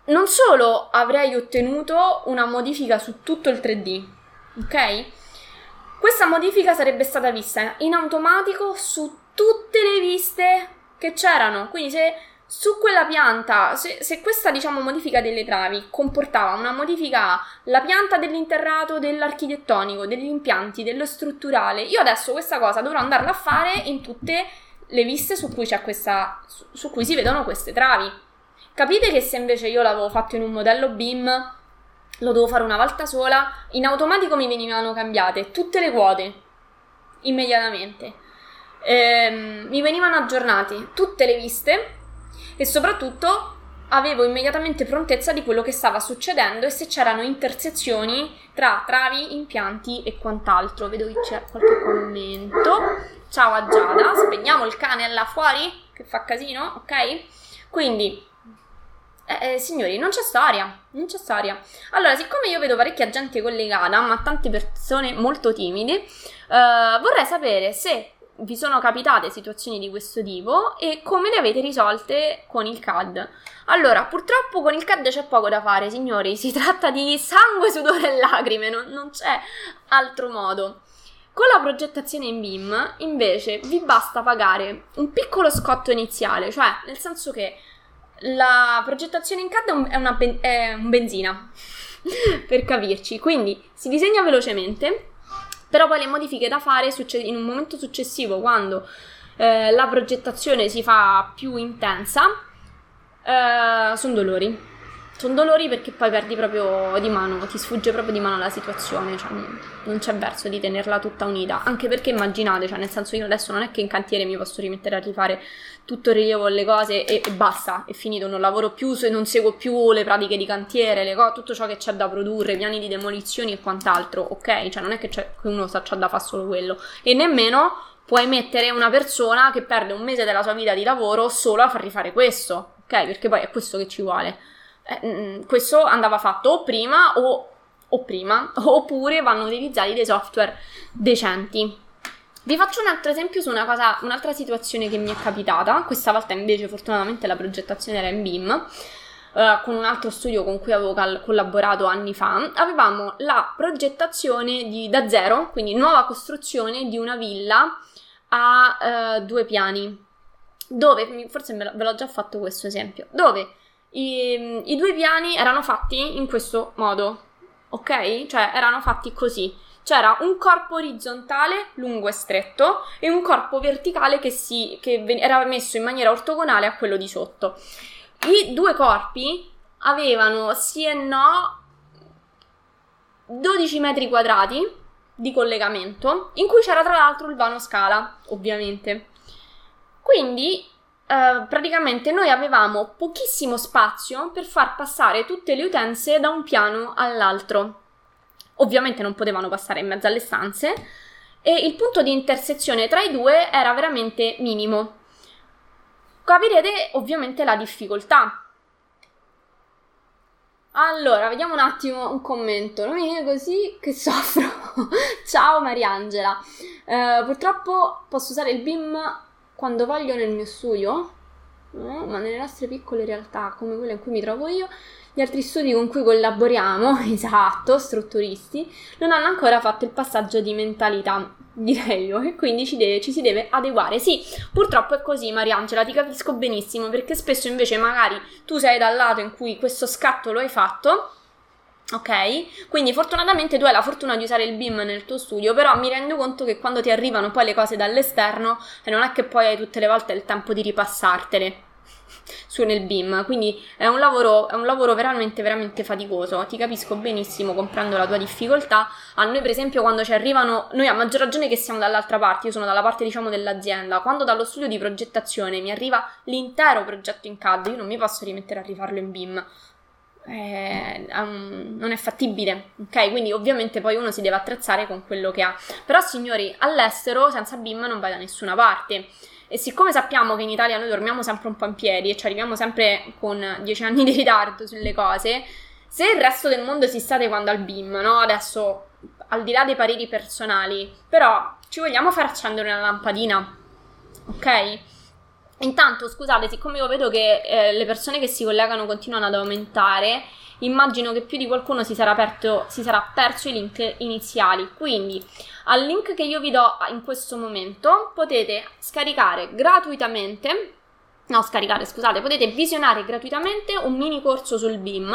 Non solo avrei ottenuto una modifica su tutto il 3D, ok? Questa modifica sarebbe stata vista in automatico su tutte le viste che c'erano. Quindi se su quella pianta, se, se, questa diciamo modifica delle travi comportava una modifica la pianta dell'interrato, dell'architettonico, degli impianti, dello strutturale, io adesso questa cosa dovrò andarla a fare in tutte le viste su cui, questa, su, su cui si vedono queste travi. Capite che se invece io l'avevo fatto in un modello BIM, lo devo fare una volta sola, in automatico mi venivano cambiate tutte le quote immediatamente ehm, mi venivano aggiornati tutte le viste e soprattutto avevo immediatamente prontezza di quello che stava succedendo e se c'erano intersezioni tra travi, impianti e quant'altro. Vedo che c'è qualche commento. Ciao a Giada, spegniamo il cane là fuori che fa casino, ok? Quindi eh, eh, signori, non c'è storia, non c'è storia. Allora, siccome io vedo parecchia gente collegata, ma tante persone molto timide, eh, vorrei sapere se vi sono capitate situazioni di questo tipo e come le avete risolte con il CAD. Allora, purtroppo con il CAD c'è poco da fare, signori, si tratta di sangue, sudore e lacrime, non, non c'è altro modo. Con la progettazione in BIM, invece, vi basta pagare un piccolo scotto iniziale, cioè nel senso che la progettazione in CAD è, una ben- è un benzina, per capirci. Quindi si disegna velocemente, però poi le modifiche da fare in un momento successivo, quando eh, la progettazione si fa più intensa, eh, sono dolori. Sono dolori perché poi perdi proprio di mano, ti sfugge proprio di mano la situazione, cioè non c'è verso di tenerla tutta unita. Anche perché immaginate, cioè nel senso io adesso non è che in cantiere mi posso rimettere a rifare tutto il rilievo le cose e, e, basta, è finito, non lavoro più, non seguo più le pratiche di cantiere, co- tutto ciò che c'è da produrre, piani di demolizioni e quant'altro, ok? Cioè non è che, che uno sa, c'ha da fare solo quello. E nemmeno puoi mettere una persona che perde un mese della sua vita di lavoro solo a far rifare questo, ok? Perché poi è questo che ci vuole. Eh, mm, questo andava fatto o prima o, o prima, oppure vanno utilizzati dei software decenti. Vi faccio un altro esempio su una cosa, un'altra situazione che mi è capitata. Questa volta invece, fortunatamente, la progettazione era in BIM. Uh, con un altro studio con cui avevo cal- collaborato anni fa, avevamo la progettazione di, da zero, quindi nuova costruzione di una villa a uh, due piani. Dove, forse ve l'ho già fatto questo esempio, dove i, I due piani erano fatti in questo modo, ok? Cioè erano fatti così. C'era un corpo orizzontale lungo e stretto e un corpo verticale che, si, che era messo in maniera ortogonale a quello di sotto. I due corpi avevano sì e no 12 metri quadrati di collegamento, in cui c'era tra l'altro il vano scala, ovviamente. Quindi Uh, praticamente noi avevamo pochissimo spazio per far passare tutte le utenze da un piano all'altro. Ovviamente non potevano passare in mezzo alle stanze e il punto di intersezione tra i due era veramente minimo. Capirete ovviamente la difficoltà. Allora, vediamo un attimo un commento. Non mi viene così che soffro. Ciao Mariangela. Uh, purtroppo posso usare il BIM quando voglio nel mio studio, no? ma nelle nostre piccole realtà come quella in cui mi trovo io, gli altri studi con cui collaboriamo, esatto, strutturisti, non hanno ancora fatto il passaggio di mentalità, direi io, e quindi ci, deve, ci si deve adeguare. Sì, purtroppo è così, Mariangela, ti capisco benissimo, perché spesso invece magari tu sei dal lato in cui questo scatto lo hai fatto Ok? Quindi fortunatamente tu hai la fortuna di usare il BIM nel tuo studio, però mi rendo conto che quando ti arrivano poi le cose dall'esterno non è che poi hai tutte le volte il tempo di ripassartele su nel BIM, quindi è un, lavoro, è un lavoro veramente veramente faticoso. Ti capisco benissimo, comprendo la tua difficoltà. A noi, per esempio, quando ci arrivano, noi a maggior ragione che siamo dall'altra parte, io sono dalla parte diciamo dell'azienda, quando dallo studio di progettazione mi arriva l'intero progetto in CAD, io non mi posso rimettere a rifarlo in BIM um, non è fattibile, ok? Quindi ovviamente poi uno si deve attrezzare con quello che ha. Però signori, all'estero senza BIM non vai da nessuna parte. E siccome sappiamo che in Italia noi dormiamo sempre un po' in piedi e ci arriviamo sempre con 10 anni di ritardo sulle cose, se il resto del mondo si sta adeguando al BIM, no? Adesso, al di là dei pareri personali, però ci vogliamo far accendere una lampadina, ok? Intanto, scusate, siccome io vedo che eh, le persone che si collegano continuano ad aumentare, immagino che più di qualcuno si sarà, aperto, si sarà perso i link iniziali. Quindi, al link che io vi do in questo momento, potete scaricare gratuitamente, no, scaricare, scusate, potete visionare gratuitamente un mini corso sul BIM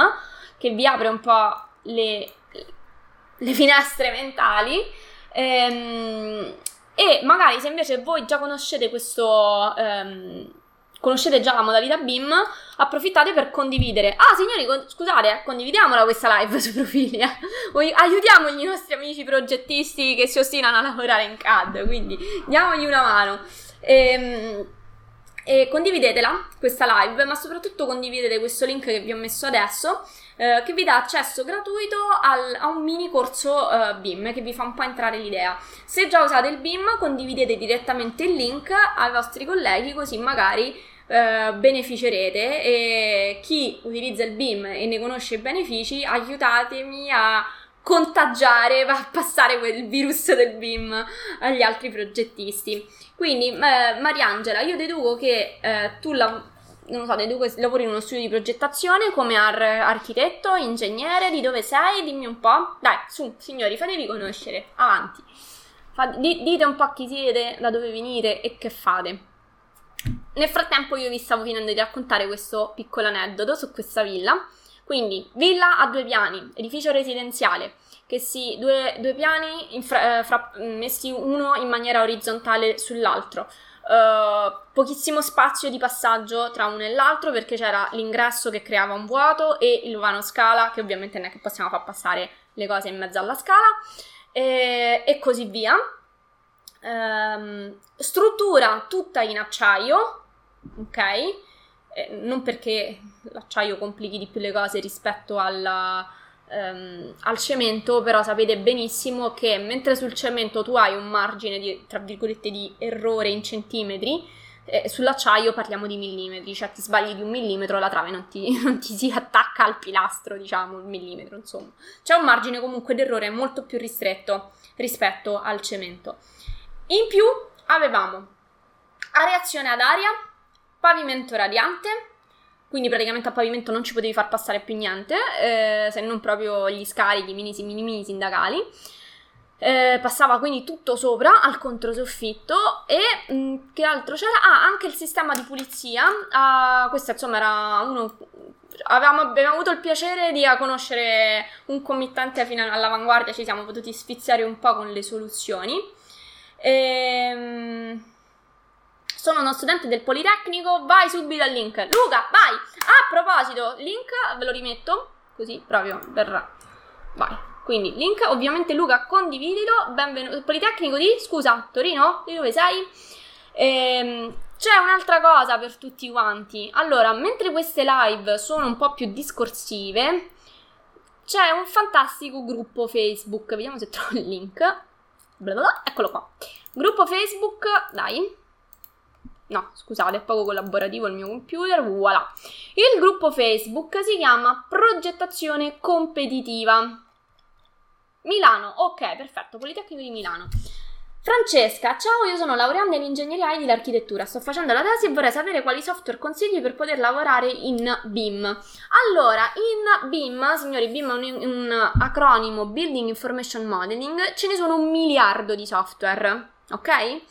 che vi apre un po' le, le finestre mentali. Ehm, e magari se invece voi già conoscete questo... Ehm, conoscete già la modalità BIM, approfittate per condividere. Ah, signori, con- scusate, eh, condividiamola questa live sui profili. Eh. Aiutiamo i nostri amici progettisti che si ostinano a lavorare in CAD, quindi diamogli una mano. Ehm, e condividetela questa live, ma soprattutto condividete questo link che vi ho messo adesso eh, che vi dà accesso gratuito al, a un mini corso eh, BIM che vi fa un po' entrare l'idea. Se già usate il BIM, condividete direttamente il link ai vostri colleghi, così magari eh, beneficerete e chi utilizza il BIM e ne conosce i benefici, aiutatemi a contagiare, a passare quel virus del BIM agli altri progettisti. Quindi, eh, Mariangela, io deduco che eh, tu la, non so, deduco che lavori in uno studio di progettazione come ar- architetto, ingegnere, di dove sei? Dimmi un po'. Dai, su, signori, fatevi conoscere, avanti. Fate, di- dite un po' chi siete, da dove venite e che fate. Nel frattempo io vi stavo finendo di raccontare questo piccolo aneddoto su questa villa. Quindi, villa a due piani, edificio residenziale, che si, due, due piani fra, eh, fra, messi uno in maniera orizzontale sull'altro. Uh, pochissimo spazio di passaggio tra uno e l'altro perché c'era l'ingresso che creava un vuoto e il vano scala che ovviamente non è che possiamo far passare le cose in mezzo alla scala e, e così via. Um, struttura tutta in acciaio, ok? Eh, non perché l'acciaio complichi di più le cose rispetto alla, um, al cemento, però sapete benissimo che mentre sul cemento tu hai un margine di, tra virgolette, di errore in centimetri, eh, sull'acciaio parliamo di millimetri, cioè ti sbagli di un millimetro, la trave non ti, non ti si attacca al pilastro, diciamo, un millimetro, insomma. C'è un margine comunque d'errore molto più ristretto rispetto al cemento. In più avevamo areazione ad aria, pavimento radiante, quindi praticamente a pavimento non ci potevi far passare più niente, eh, se non proprio gli scarichi mini, mini, mini sindacali. Eh, passava quindi tutto sopra al controsoffitto e mh, mm, che altro c'era? Ah, anche il sistema di pulizia. Ah, questo insomma era uno. Avevamo, abbiamo avuto il piacere di conoscere un committente fino all'avanguardia, ci siamo potuti sfiziare un po' con le soluzioni. Ehm sono uno studente del Politecnico, vai subito al link. Luca, vai! A proposito, link ve lo rimetto, così proprio per... Vai. Quindi, link, ovviamente Luca, condividilo. Benvenuto. Politecnico di, scusa, Torino? Di dove sei? Ehm, c'è un'altra cosa per tutti quanti. Allora, mentre queste live sono un po' più discorsive, c'è un fantastico gruppo Facebook. Vediamo se trovo il link. Blablabla. Eccolo qua. Gruppo Facebook, dai. No, scusate, è poco collaborativo il mio computer. Voilà. Il gruppo Facebook si chiama Progettazione Competitiva. Milano, ok, perfetto, Politecnico di Milano. Francesca, ciao, io sono laureanda in ingegneria IT dell'architettura, sto facendo la tesi e vorrei sapere quali software consigli per poter lavorare in BIM. Allora, in BIM, signori, BIM è un, un acronimo Building Information Modeling, ce ne sono un miliardo di software, ok?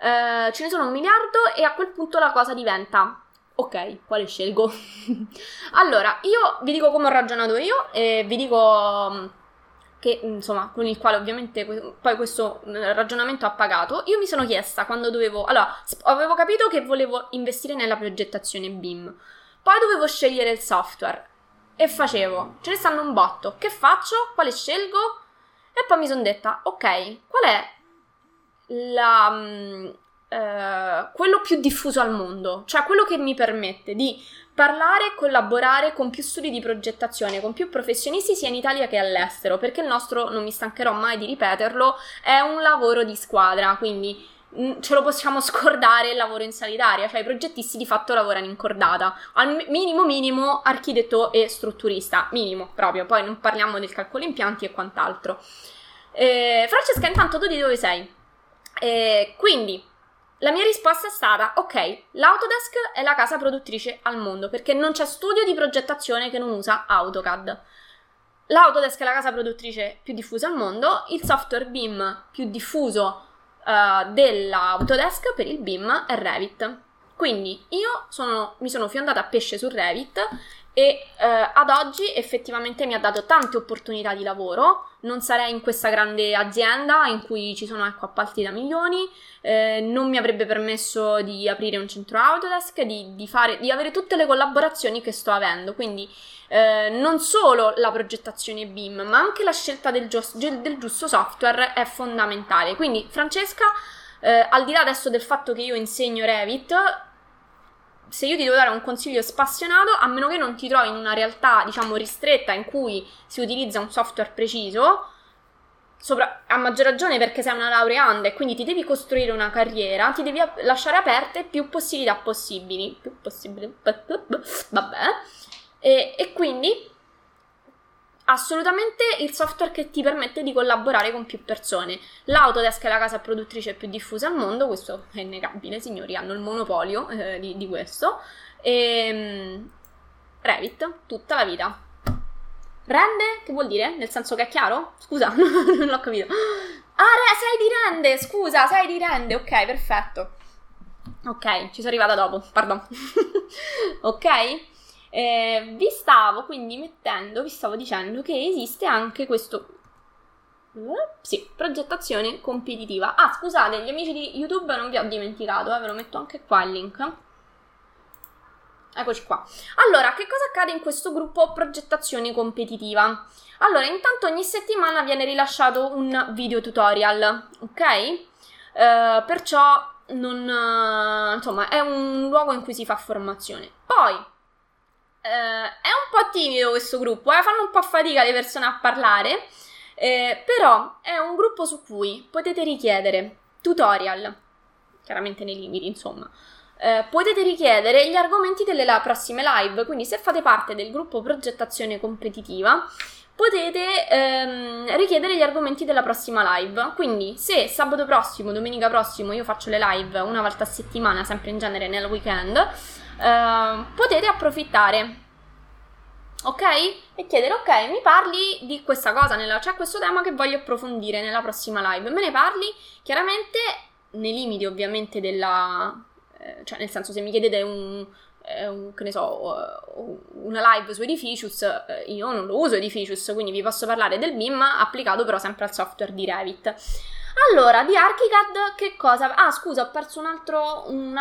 Uh, ce ne sono un miliardo e a quel punto la cosa diventa ok, quale scelgo? allora, io vi dico come ho ragionato io e vi dico mm, che insomma con il quale ovviamente poi questo mm, ragionamento ha pagato, io mi sono chiesta quando dovevo, allora avevo capito che volevo investire nella progettazione BIM, poi dovevo scegliere il software e facevo, ce ne stanno un botto, che faccio? Quale scelgo? E poi mi sono detta, ok, qual è la, mm, eh, quello più diffuso al mondo, cioè quello che mi permette di parlare e collaborare con più studi di progettazione, con più professionisti sia in Italia che all'estero, perché il nostro, non mi stancherò mai di ripeterlo, è un lavoro di squadra, quindi mm, ce lo possiamo scordare il lavoro in sanitaria, cioè i progettisti di fatto lavorano in cordata, al minimo minimo architetto e strutturista, minimo proprio, poi non parliamo del calcolo impianti e quant'altro. Eh, Francesca, intanto tu di dove sei? E quindi la mia risposta è stata: ok, l'Autodesk è la casa produttrice al mondo perché non c'è studio di progettazione che non usa AutoCAD. L'Autodesk è la casa produttrice più diffusa al mondo, il software BIM più diffuso uh, dell'Autodesk per il BIM è Revit. Quindi io sono, mi sono fiondata a pesce su Revit e eh, ad oggi effettivamente mi ha dato tante opportunità di lavoro. Non sarei in questa grande azienda in cui ci sono ecco, appalti da milioni, eh, non mi avrebbe permesso di aprire un centro Autodesk, di, di, fare, di avere tutte le collaborazioni che sto avendo. Quindi eh, non solo la progettazione BIM, ma anche la scelta del, giusto, del giusto software è fondamentale. Quindi, Francesca, eh, al di là adesso del fatto che io insegno Revit, se io ti devo dare un consiglio spassionato, a meno che non ti trovi in una realtà, diciamo, ristretta in cui si utilizza un software preciso, sopra, a maggior ragione perché sei una laureanda e quindi ti devi costruire una carriera, ti devi lasciare aperte più possibilità possibili. Più possibili. Vabbè. E, e quindi assolutamente il software che ti permette di collaborare con più persone. L'Autodesk è la casa produttrice più diffusa al mondo, questo è innegabile, signori, hanno il monopolio eh, di, di, questo. E, um, Revit, tutta la vita. Rende? Che vuol dire? Nel senso che è chiaro? Scusa, non l'ho capito. Ah, re, sei di rende, scusa, sei di rende, ok, perfetto. Ok, ci sono arrivata dopo, pardon. ok? Eh, vi stavo quindi mettendo, vi stavo dicendo che esiste anche questo Uh, sì, progettazione competitiva. Ah, scusate, gli amici di YouTube non vi ho dimenticato, eh, ve lo metto anche qua il link. Eccoci qua. Allora, che cosa accade in questo gruppo progettazione competitiva? Allora, intanto ogni settimana viene rilasciato un video tutorial, ok? Uh, perciò non, uh, insomma, è un luogo in cui si fa formazione. Poi Uh, è un po' timido questo gruppo, eh? fanno un po' fatica le persone a parlare, eh, però è un gruppo su cui potete richiedere tutorial, chiaramente nei limiti, insomma. Eh, potete richiedere gli argomenti delle prossime live, quindi se fate parte del gruppo progettazione competitiva potete ehm, richiedere gli argomenti della prossima live. Quindi se sabato prossimo, domenica prossimo io faccio le live una volta a settimana, sempre in genere nel weekend, Ehm, potete approfittare ok? E chiedere, ok, mi parli di questa cosa, nella, c'è questo tema che voglio approfondire nella prossima live. Me ne parli chiaramente nei limiti ovviamente della... Eh, cioè nel senso se mi chiedete un, un, che ne so, una live su Edificius, eh, io non lo uso Edificius, quindi vi posso parlare del BIM applicato però sempre al software di Revit. Allora, di Archicad che cosa? Ah, scusa, ho perso un altro, un,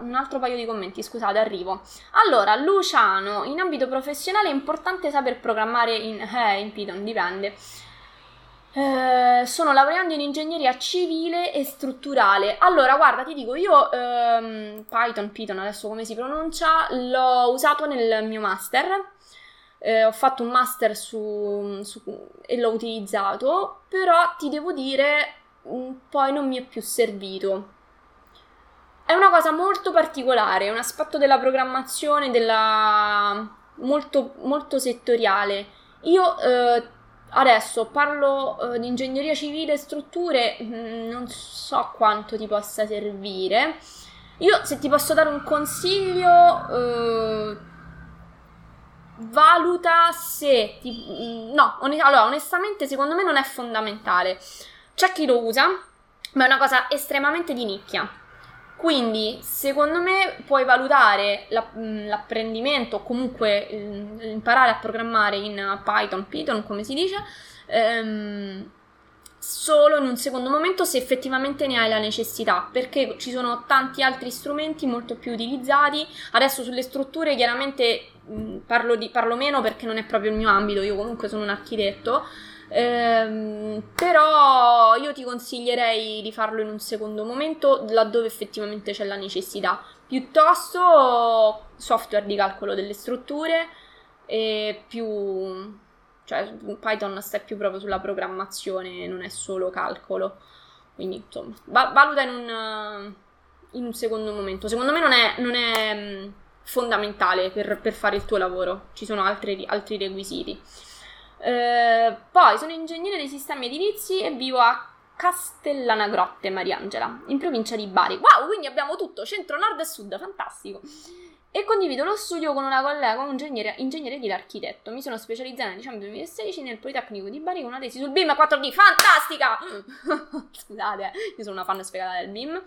un altro paio di commenti, scusate, arrivo. Allora, Luciano, in ambito professionale è importante saper programmare in... Eh, in Python, dipende. Eh, sono laureando in ingegneria civile e strutturale. Allora, guarda, ti dico, io ehm, Python, Python, adesso come si pronuncia, l'ho usato nel mio master. Eh, ho fatto un master su, su, e l'ho utilizzato, però ti devo dire poi non mi è più servito. È una cosa molto particolare, è un aspetto della programmazione della... molto, molto settoriale. Io eh, adesso parlo eh, di ingegneria civile e strutture, mh, mm, non so quanto ti possa servire. Io se ti posso dare un consiglio, eh, valuta se... Ti, mm, no, on- allora onestamente secondo me non è fondamentale. C'è chi lo usa, ma è una cosa estremamente di nicchia. Quindi, secondo me, puoi valutare l'apprendimento o comunque imparare a programmare in Python, Python come si dice, ehm, solo in un secondo momento se effettivamente ne hai la necessità, perché ci sono tanti altri strumenti molto più utilizzati. Adesso sulle strutture chiaramente mh, parlo, di, parlo meno perché non è proprio il mio ambito, io comunque sono un architetto. Ehm, però io ti consiglierei di farlo in un secondo momento laddove effettivamente c'è la necessità. Piuttosto software di calcolo delle strutture e più cioè Python sta più proprio sulla programmazione, non è solo calcolo. Quindi, insomma, va- valuta in un, in un, secondo momento. Secondo me non è, non è mm, fondamentale per, per, fare il tuo lavoro, ci sono altri, altri requisiti. Eh, poi sono ingegnere dei sistemi edilizi e vivo a Castellana Grotte, Mariangela, in provincia di Bari. Wow, quindi abbiamo tutto, centro, nord e sud, fantastico. E condivido lo studio con una collega, un ingegnere, ingegnere di architetto. Mi sono specializzata nel dicembre 2016 nel Politecnico di Bari con una tesi sul BIM 4D, fantastica! Scusate, io sono una fan sfegata del BIM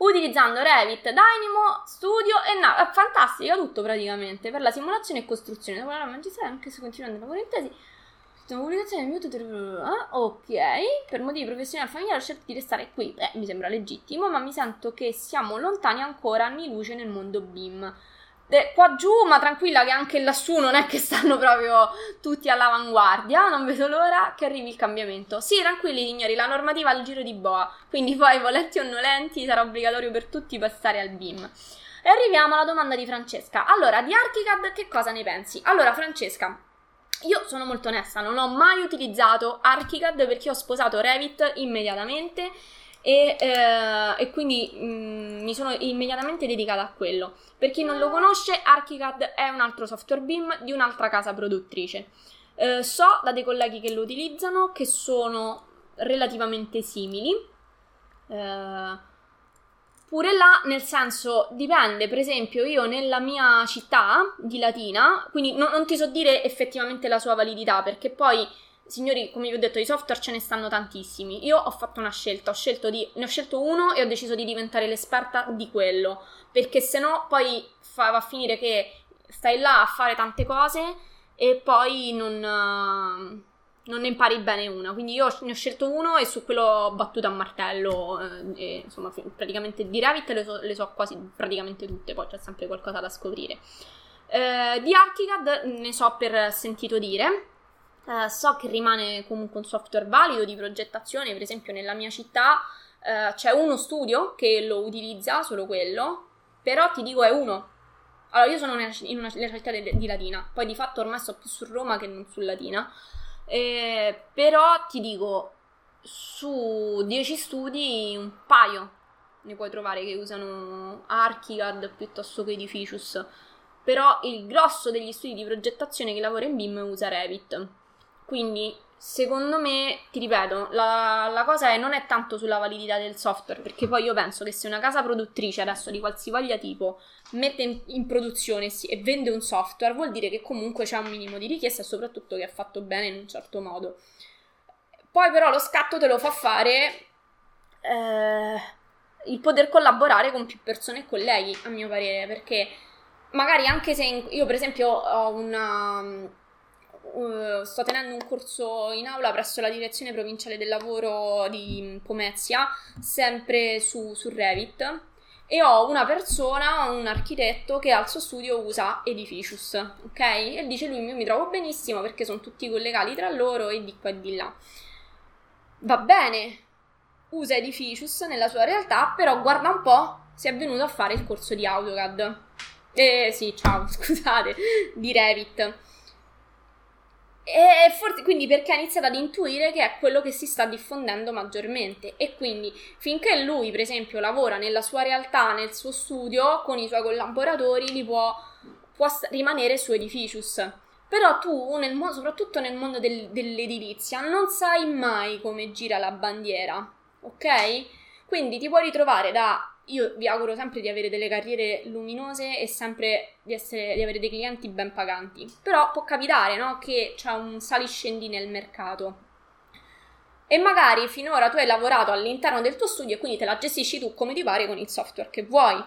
utilizzando Revit, Dynamo, Studio e Nav. Fantastica tutto praticamente per la simulazione e costruzione. Dopo la magistrale, anche se continuando a lavorare in tesi, pubblicazione del mio tutor. Ah, ok, per motivi professionali e familiari ho scelto di restare qui. Beh, mi sembra legittimo, ma mi sento che siamo lontani ancora anni luce nel mondo BIM. Eh, qua giù, ma tranquilla che anche lassù non è che stanno proprio tutti all'avanguardia, non vedo l'ora che arrivi il cambiamento. Sì, tranquilli signori, la normativa al giro di boa, quindi poi volenti o nolenti sarà obbligatorio per tutti passare al BIM. E arriviamo alla domanda di Francesca. Allora, di Archicad che cosa ne pensi? Allora, Francesca, io sono molto onesta, non ho mai utilizzato Archicad perché ho sposato Revit immediatamente e, eh, e quindi mh, mm, mi sono immediatamente dedicata a quello. Per chi non lo conosce, Archicad è un altro software BIM di un'altra casa produttrice. Eh, so da dei colleghi che lo utilizzano che sono relativamente simili. Eh, pure là, nel senso, dipende, per esempio, io nella mia città di Latina, quindi no, non ti so dire effettivamente la sua validità, perché poi signori, come vi ho detto, di software ce ne stanno tantissimi. Io ho fatto una scelta, ho di, ne ho scelto uno e ho deciso di diventare l'esperta di quello, perché se no poi fa, va a finire che stai là a fare tante cose e poi non, non ne impari bene una. Quindi io ne ho scelto uno e su quello ho battuto a martello. Uh, e, insomma, praticamente di Revit le so, le so, quasi praticamente tutte, poi c'è sempre qualcosa da scoprire. Uh, di Archicad ne so per sentito dire. Uh, so che rimane comunque un software valido di progettazione, per esempio nella mia città uh, c'è uno studio che lo utilizza, solo quello, però ti dico è uno. Allora io sono in una, città di, di Latina, poi di fatto ormai sto più su Roma che non su Latina, eh, però ti dico su 10 studi un paio ne puoi trovare che usano Archicad piuttosto che Edificius, però il grosso degli studi di progettazione che lavora in BIM usa Revit. Quindi, secondo me, ti ripeto, la, la, cosa è, non è tanto sulla validità del software, perché poi io penso che se una casa produttrice adesso di qualsivoglia tipo mette in, in produzione sì, e vende un software, vuol dire che comunque c'è un minimo di richiesta e soprattutto che è fatto bene in un certo modo. Poi però lo scatto te lo fa fare eh, il poter collaborare con più persone e colleghi, a mio parere, perché magari anche se in, io per esempio ho una uh, sto tenendo un corso in aula presso la direzione provinciale del lavoro di Pomezia, sempre su, su Revit. E ho una persona, un architetto che al suo studio usa Edificius, ok? E dice lui: Io mi trovo benissimo perché sono tutti collegati tra loro e di qua e di là. Va bene, usa Edificius nella sua realtà, però guarda un po', si è venuto a fare il corso di AutoCAD. Eh sì, ciao, scusate, di Revit. E forse, quindi perché ha iniziato ad intuire che è quello che si sta diffondendo maggiormente e quindi finché lui per esempio lavora nella sua realtà, nel suo studio, con i suoi collaboratori, li può, può rimanere su Edificius. Però tu, nel soprattutto nel mondo del, dell'edilizia, non sai mai come gira la bandiera, ok? Quindi ti puoi ritrovare da io vi auguro sempre di avere delle carriere luminose e sempre di, essere, di avere dei clienti ben paganti. Però può capitare, no? Che c'è un saliscendi nel mercato. E magari finora tu hai lavorato all'interno del tuo studio e quindi te la gestisci tu come ti pare con il software che vuoi.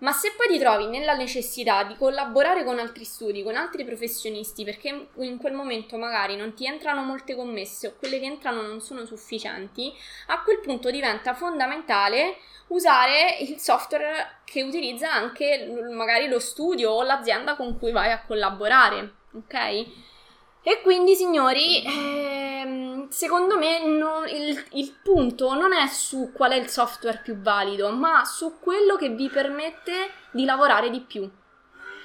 Ma se poi ti trovi nella necessità di collaborare con altri studi, con altri professionisti, perché in quel momento magari non ti entrano molte commesse o quelle che entrano non sono sufficienti, a quel punto diventa fondamentale usare il software che utilizza anche magari lo studio o l'azienda con cui vai a collaborare, ok? E quindi, signori, ehm, secondo me non, il, il, punto non è su qual è il software più valido, ma su quello che vi permette di lavorare di più,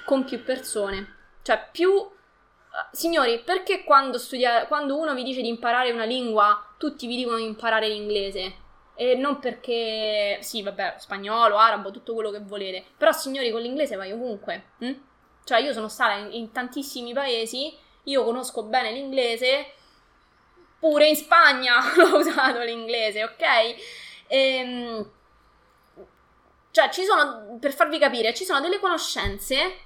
con più persone. Cioè, più... Eh, signori, perché quando, studia, quando uno vi dice di imparare una lingua, tutti vi dicono di imparare l'inglese? E non perché, sì, vabbè, spagnolo, arabo, tutto quello che volete. Però, signori, con l'inglese vai ovunque. Hm? Cioè, io sono stata in, in, tantissimi paesi, io conosco bene l'inglese, pure in Spagna l'ho usato l'inglese, ok? Ehm, cioè, ci sono, per farvi capire, ci sono delle conoscenze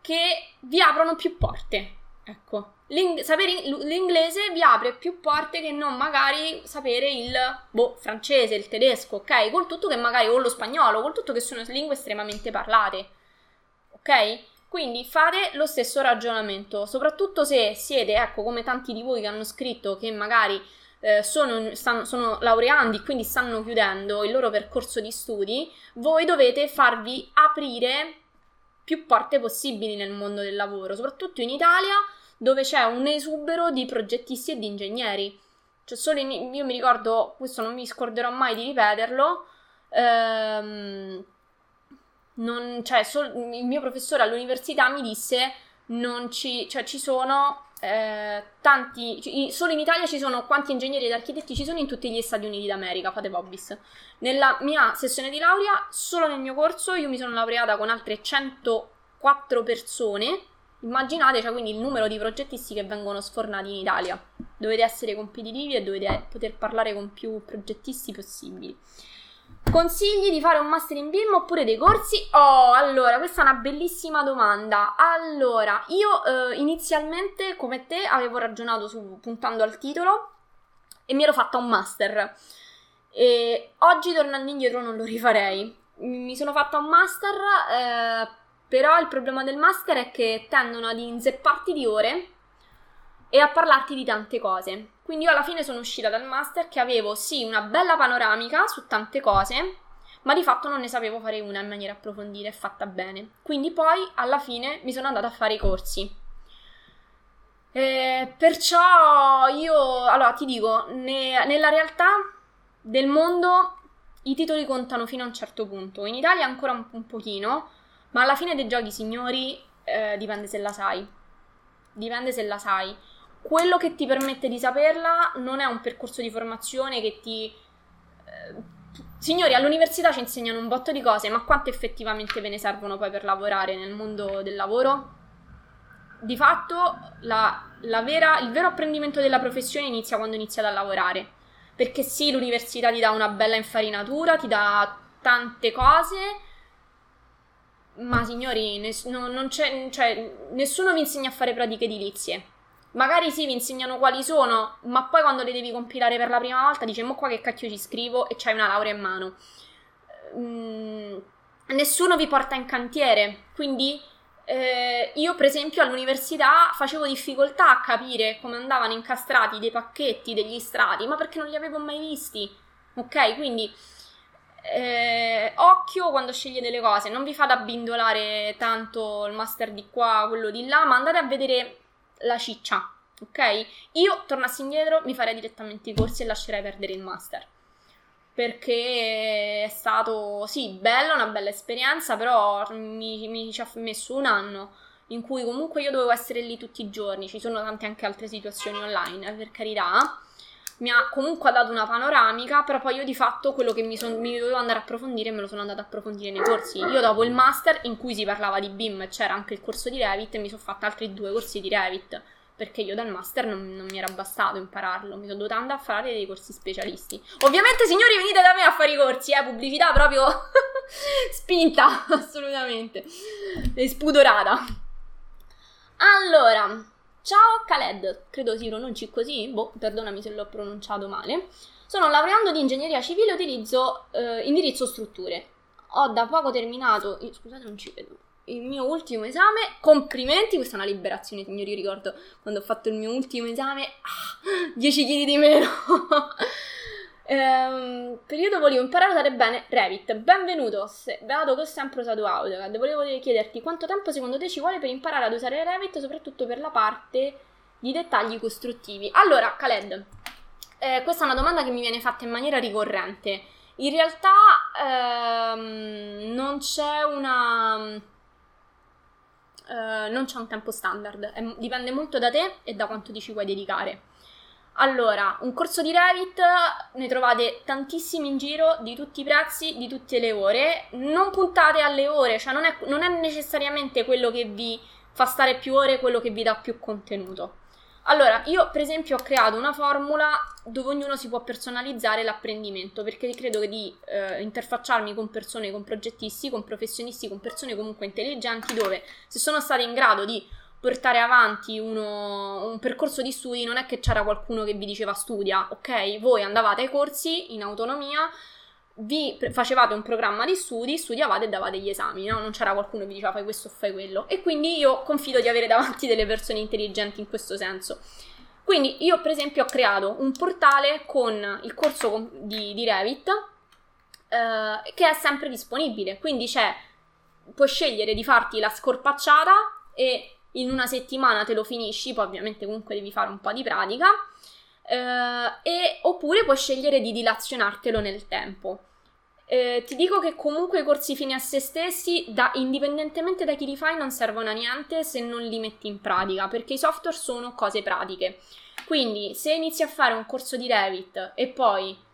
che vi aprono più porte. Ecco. L'ing- sapere l'inglese vi apre più porte che non magari sapere il boh, francese, il tedesco, ok? Col tutto che magari o lo spagnolo, col tutto che sono lingue estremamente parlate. Ok? Quindi fate lo stesso ragionamento, soprattutto se siete, ecco, come tanti di voi che hanno scritto che magari eh, sono, stanno, sono laureandi, quindi stanno chiudendo il loro percorso di studi, voi dovete farvi aprire più porte possibili nel mondo del lavoro, soprattutto in Italia dove c'è un esubero di progettisti e di ingegneri. Cioè, solo in, io mi ricordo, questo non mi scorderò mai di ripeterlo. Ehm, non, cioè, sol, il mio professore all'università mi disse: non ci, cioè, ci sono eh, tanti, cioè, solo in Italia ci sono quanti ingegneri ed architetti ci sono in tutti gli Stati Uniti d'America, fate Bobbis. Nella mia sessione di laurea, solo nel mio corso, io mi sono laureata con altre 104 persone Immaginate, cioè, quindi il numero di progettisti che vengono sfornati in Italia. Dovete essere competitivi e dovete poter parlare con più progettisti possibili. Consigli di fare un master in BIM oppure dei corsi? Oh, allora, questa è una bellissima domanda. Allora, io eh, inizialmente, come te, avevo ragionato su, puntando al titolo e mi ero fatta un master. E oggi, tornando indietro, non lo rifarei. Mi sono fatta un master, eh, però il problema del master è che tendono ad inzepparti di ore e a parlarti di tante cose. Quindi io alla fine sono uscita dal master che avevo sì una bella panoramica su tante cose, ma di fatto non ne sapevo fare una in maniera approfondita e fatta bene. Quindi poi alla fine mi sono andata a fare i corsi. E perciò io, allora ti dico, ne, nella realtà del mondo i titoli contano fino a un certo punto. In Italia ancora un, un pochino, ma alla fine dei giochi, signori, eh, dipende se la sai. Dipende se la sai quello che ti permette di saperla non è un percorso di formazione che ti... Eh, signori, all'università ci insegnano un botto di cose, ma quanto effettivamente ve ne servono poi per lavorare nel mondo del lavoro? Di fatto, la, la vera, il vero apprendimento della professione inizia quando iniziate a lavorare. Perché sì, l'università ti dà una bella infarinatura, ti dà tante cose, ma signori, ness- no, non c'è, cioè, nessuno vi insegna a fare pratiche edilizie Magari sì, vi insegnano quali sono, ma poi quando le devi compilare per la prima volta dici, mo qua che cacchio ci scrivo e c'hai una laurea in mano. Mm, nessuno vi porta in cantiere, quindi eh, io per esempio all'università facevo difficoltà a capire come andavano incastrati dei pacchetti, degli strati, ma perché non li avevo mai visti. Ok, quindi eh, occhio quando scegliete le cose, non vi fate abbindolare tanto il master di qua, quello di là, ma andate a vedere la ciccia, ok? Io tornassi indietro, mi farei direttamente i corsi e lascerei perdere il master. Perché è stato, sì, bello, una bella esperienza, però mi, mi ci ha messo un anno in cui comunque io dovevo essere lì tutti i giorni. Ci sono tante anche altre situazioni online, per carità. Mi ha comunque dato una panoramica, però poi io di fatto quello che mi, son, mi dovevo andare a approfondire me lo sono andata a approfondire nei corsi. Io dopo il master in cui si parlava di BIM c'era anche il corso di Revit e mi sono fatta altri due corsi di Revit perché io dal master non, non, mi era bastato impararlo, mi sono dovuta andare a fare dei corsi specialisti. Ovviamente, signori, venite da me a fare i corsi, eh, pubblicità proprio spinta, assolutamente, e spudorata. Allora, ciao Khaled, credo si pronunci così, boh, perdonami se l'ho pronunciato male. Sono laureando di ingegneria civile utilizzo eh, indirizzo strutture. Ho da poco terminato, scusate non ci vedo, il mio ultimo esame. Complimenti, questa è una liberazione, signori. Ricordo quando ho fatto il mio ultimo esame, ah, 10 kg di meno. ehm, periodo volevo imparare a usare bene Revit. Benvenuto, beato che ho sempre usato AutoCAD. Volevo chiederti quanto tempo secondo te ci vuole per imparare ad usare Revit, soprattutto per la parte di dettagli costruttivi. Allora, Khaled, eh, questa è una domanda che mi viene fatta in maniera ricorrente. In realtà ehm, non c'è una eh, non c'è un tempo standard, è, dipende molto da te e da quanto ti ci vuoi dedicare. Allora, un corso di Revit ne trovate tantissimi in giro di tutti i prezzi, di tutte le ore. Non puntate alle ore, cioè non è, non è necessariamente quello che vi fa stare più ore, quello che vi dà più contenuto. Allora, io per esempio ho creato una formula dove ognuno si può personalizzare l'apprendimento, perché credo che di eh, interfacciarmi con persone, con progettisti, con professionisti, con persone comunque intelligenti, dove se sono state in grado di portare avanti uno, un percorso di studi, non è che c'era qualcuno che vi diceva studia, ok? Voi andavate ai corsi in autonomia, vi facevate un programma di studi, studiavate e davate gli esami, no? Non c'era qualcuno che vi diceva fai questo o fai quello. E quindi io confido di avere davanti delle persone intelligenti in questo senso. Quindi io per esempio ho creato un portale con il corso di, di Revit eh, che è sempre disponibile, quindi c'è, puoi scegliere di farti la scorpacciata e in una settimana te lo finisci, poi ovviamente comunque devi fare un po' di pratica eh, e, oppure puoi scegliere di dilazionartelo nel tempo. Eh, ti dico che comunque i corsi fini a se stessi, da, indipendentemente da chi li fai, non servono a niente se non li metti in pratica, perché i software sono cose pratiche. Quindi, se inizi a fare un corso di Revit e poi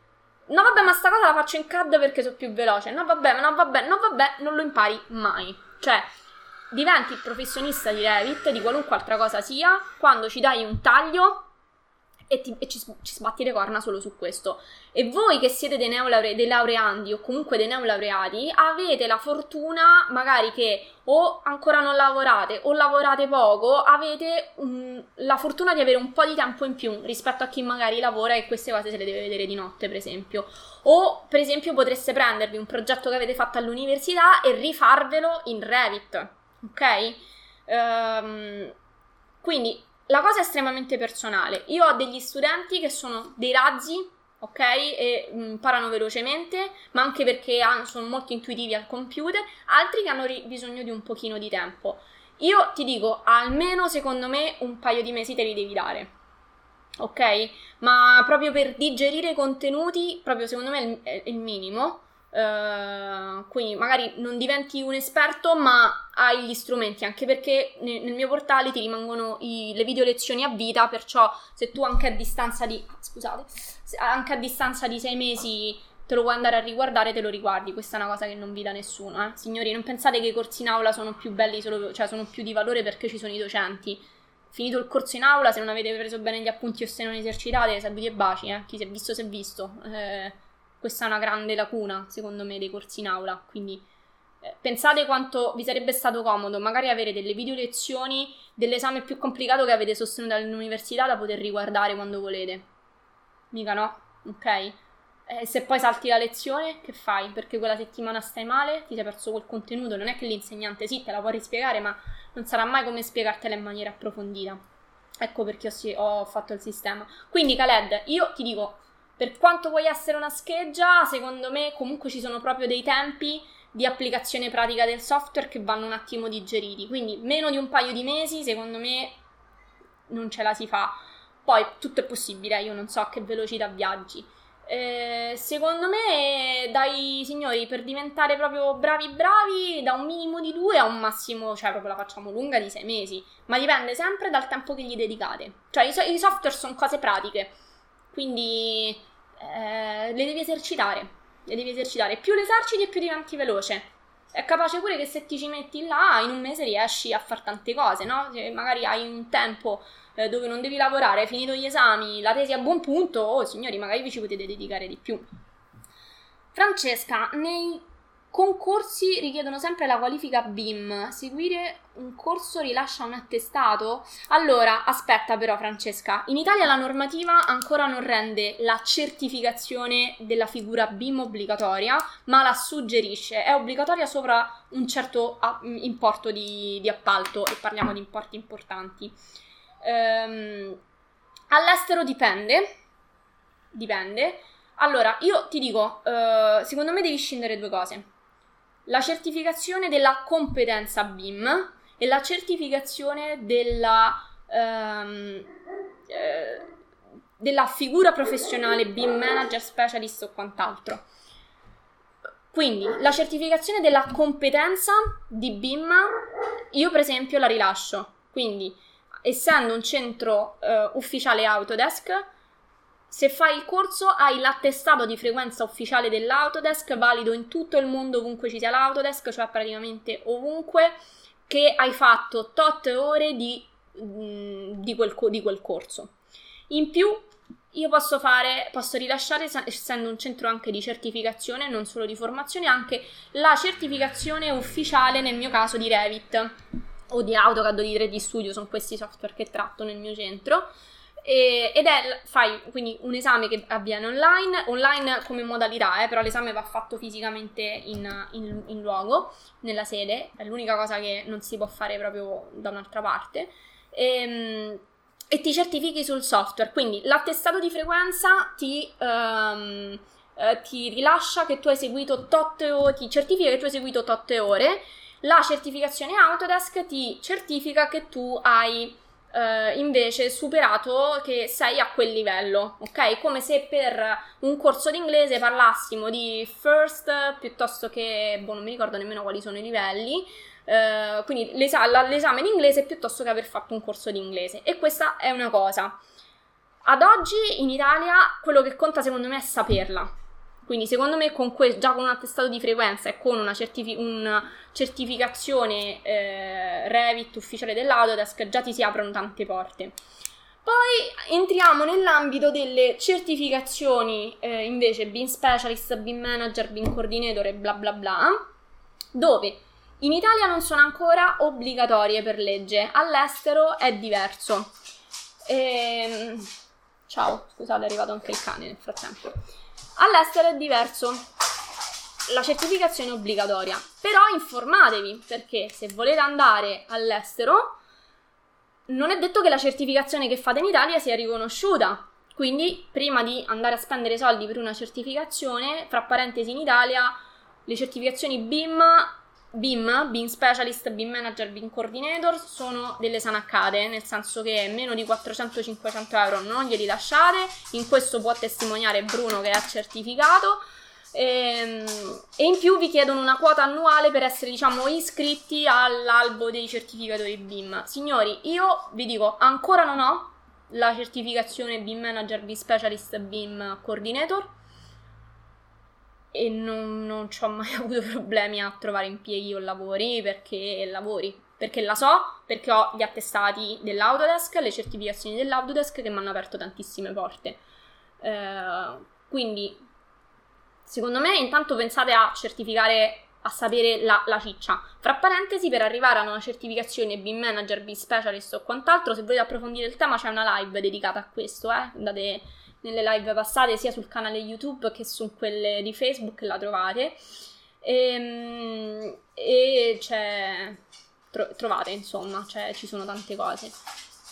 No, vabbè, ma sta cosa la faccio in CAD perché sono più veloce. No, vabbè, no, vabbè, no, vabbè, non lo impari mai. Cioè, diventi il professionista di Revit, di qualunque altra cosa sia, quando ci dai un taglio e, ti, e ci, ci, sbatti le corna solo su questo. E voi che siete dei, neolaure, dei laureandi o comunque dei neolaureati, avete la fortuna magari che o ancora non lavorate o lavorate poco, avete um, la fortuna di avere un po' di tempo in più rispetto a chi magari lavora e queste cose se le deve vedere di notte, per esempio. O, per esempio, potreste prendervi un progetto che avete fatto all'università e rifarvelo in Revit, ok? Um, quindi la cosa è estremamente personale. Io ho degli studenti che sono dei razzi, ok? E mm, imparano velocemente, ma anche perché sono molto intuitivi al computer, altri che hanno ri- bisogno di un pochino di tempo. Io ti dico, almeno secondo me un paio di mesi te li devi dare. Ok? Ma proprio per digerire i contenuti, proprio secondo me è il, è il minimo. Uh, quindi magari non diventi un esperto, ma hai gli strumenti, anche perché nel, nel mio portale ti rimangono i, le video lezioni a vita, perciò se tu anche a distanza di scusate, anche a distanza di sei mesi te lo vuoi andare a riguardare, te lo riguardi. Questa è una cosa che non vi dà nessuno, eh. Signori, non pensate che i corsi in aula sono più belli, solo, cioè sono più di valore perché ci sono i docenti. Finito il corso in aula, se non avete preso bene gli appunti o se non esercitate, saluti e baci, eh. Chi si è visto si è visto. Eh, questa è una grande lacuna, secondo me, dei corsi in aula. Quindi eh, pensate quanto vi sarebbe stato comodo magari avere delle video lezioni dell'esame più complicato che avete sostenuto all'università da poter riguardare quando volete. Mica no, ok? Eh, se poi salti la lezione, che fai? Perché quella settimana stai male, ti sei perso quel contenuto. Non è che l'insegnante sì, te la può rispiegare, ma non sarà mai come spiegartela in maniera approfondita. Ecco perché ho, ho fatto il sistema. Quindi, Khaled, io ti dico, per quanto vuoi essere una scheggia, secondo me comunque ci sono proprio dei tempi di applicazione pratica del software che vanno un attimo digeriti. Quindi meno di un paio di mesi, secondo me, non ce la si fa. Poi tutto è possibile, io non so a che velocità viaggi. Eh, secondo me, dai signori, per diventare proprio bravi bravi, da un minimo di due a un massimo, cioè proprio la facciamo lunga di sei mesi. Ma dipende sempre dal tempo che gli dedicate. Cioè, i, so- i software sono cose pratiche. Quindi eh, le devi esercitare. Le devi esercitare. Più le eserciti più diventi veloce. È capace pure che se ti ci metti là, in un mese riesci a fare tante cose, no? Se magari hai un tempo eh, dove non devi lavorare, hai finito gli esami, la tesi a buon punto, oh signori, magari vi ci potete dedicare di più. Francesca, nei Concorsi richiedono sempre la qualifica BIM. Seguire un corso rilascia un attestato? Allora, aspetta però Francesca, in Italia la normativa ancora non rende la certificazione della figura BIM obbligatoria, ma la suggerisce. È obbligatoria sopra un certo importo di, di appalto e parliamo di importi importanti. Ehm, all'estero dipende. Dipende. Allora, io ti dico, uh, secondo me devi scendere due cose la certificazione della competenza BIM e la certificazione della, um, eh, della figura professionale BIM manager, specialist o quant'altro. Quindi la certificazione della competenza di BIM io per esempio la rilascio. Quindi essendo un centro uh, ufficiale Autodesk se fai il corso hai l'attestato di frequenza ufficiale dell'Autodesk, valido in tutto il mondo ovunque ci sia l'Autodesk, cioè praticamente ovunque, che hai fatto tot ore di, mm, di, quel, di quel corso. In più io posso fare, posso rilasciare, essendo un centro anche di certificazione, non solo di formazione, anche la certificazione ufficiale nel mio caso di Revit o di AutoCAD o di 3D Studio, sono questi software che tratto nel mio centro. E, ed è, fai quindi un esame che avviene online, online come modalità, eh, però l'esame va fatto fisicamente in, in, in, luogo, nella sede, è l'unica cosa che non si può fare proprio da un'altra parte. E, ehm, e ti certifichi sul software, quindi l'attestato di frequenza ti, um, ti rilascia che tu hai seguito tot ore, ti certifica che tu hai seguito tot ore, la certificazione Autodesk ti certifica che tu hai Uh, invece superato che sei a quel livello, ok? Come se per un corso d'inglese parlassimo di first piuttosto che, boh, non mi ricordo nemmeno quali sono i livelli, uh, quindi l'esa- l'esame in inglese piuttosto che aver fatto un corso di inglese. E questa è una cosa. Ad oggi in Italia quello che conta secondo me è saperla, Quindi secondo me con que- già con un attestato di frequenza e con una, certifi- una certificazione eh, Revit ufficiale dell'Autodesk già ti si aprono tante porte. Poi entriamo nell'ambito delle certificazioni eh, invece BIM Specialist, BIM Manager, BIM Coordinator e bla bla bla, dove in Italia non sono ancora obbligatorie per legge, all'estero è diverso. Ehm... Ciao, scusate, è arrivato anche il cane nel frattempo. All'estero è diverso. La certificazione è obbligatoria. Però informatevi perché se volete andare all'estero non è detto che la certificazione che fate in Italia sia riconosciuta. Quindi, prima di andare a spendere soldi per una certificazione, fra parentesi in Italia, le certificazioni BIM BIM, BIM Specialist, BIM Manager, BIM Coordinator sono delle sanaccate, nel senso che meno di 400-500 euro non glieli lasciate, in questo può testimoniare Bruno che è certificato. Ehm, e in più vi chiedono una quota annuale per essere diciamo iscritti all'albo dei certificatori BIM. Signori, io vi dico, ancora non ho la certificazione BIM Manager, BIM Specialist, BIM Coordinator e non, non ci ho mai avuto problemi a trovare impieghi o lavori perché lavori. Perché la so, perché ho gli attestati dell'Autodesk, le certificazioni dell'Autodesk che mi hanno aperto tantissime porte. Eh, quindi, secondo me, intanto pensate a certificare, a sapere la, la, ciccia. Fra parentesi, per arrivare a una certificazione BIM Manager, BIM Specialist o quant'altro, se volete approfondire il tema, c'è una live dedicata a questo, eh. Andate nelle live passate sia sul canale YouTube che su quelle di Facebook la trovate. E, ehm, e c'è tro- trovate insomma cioè, ci sono tante cose.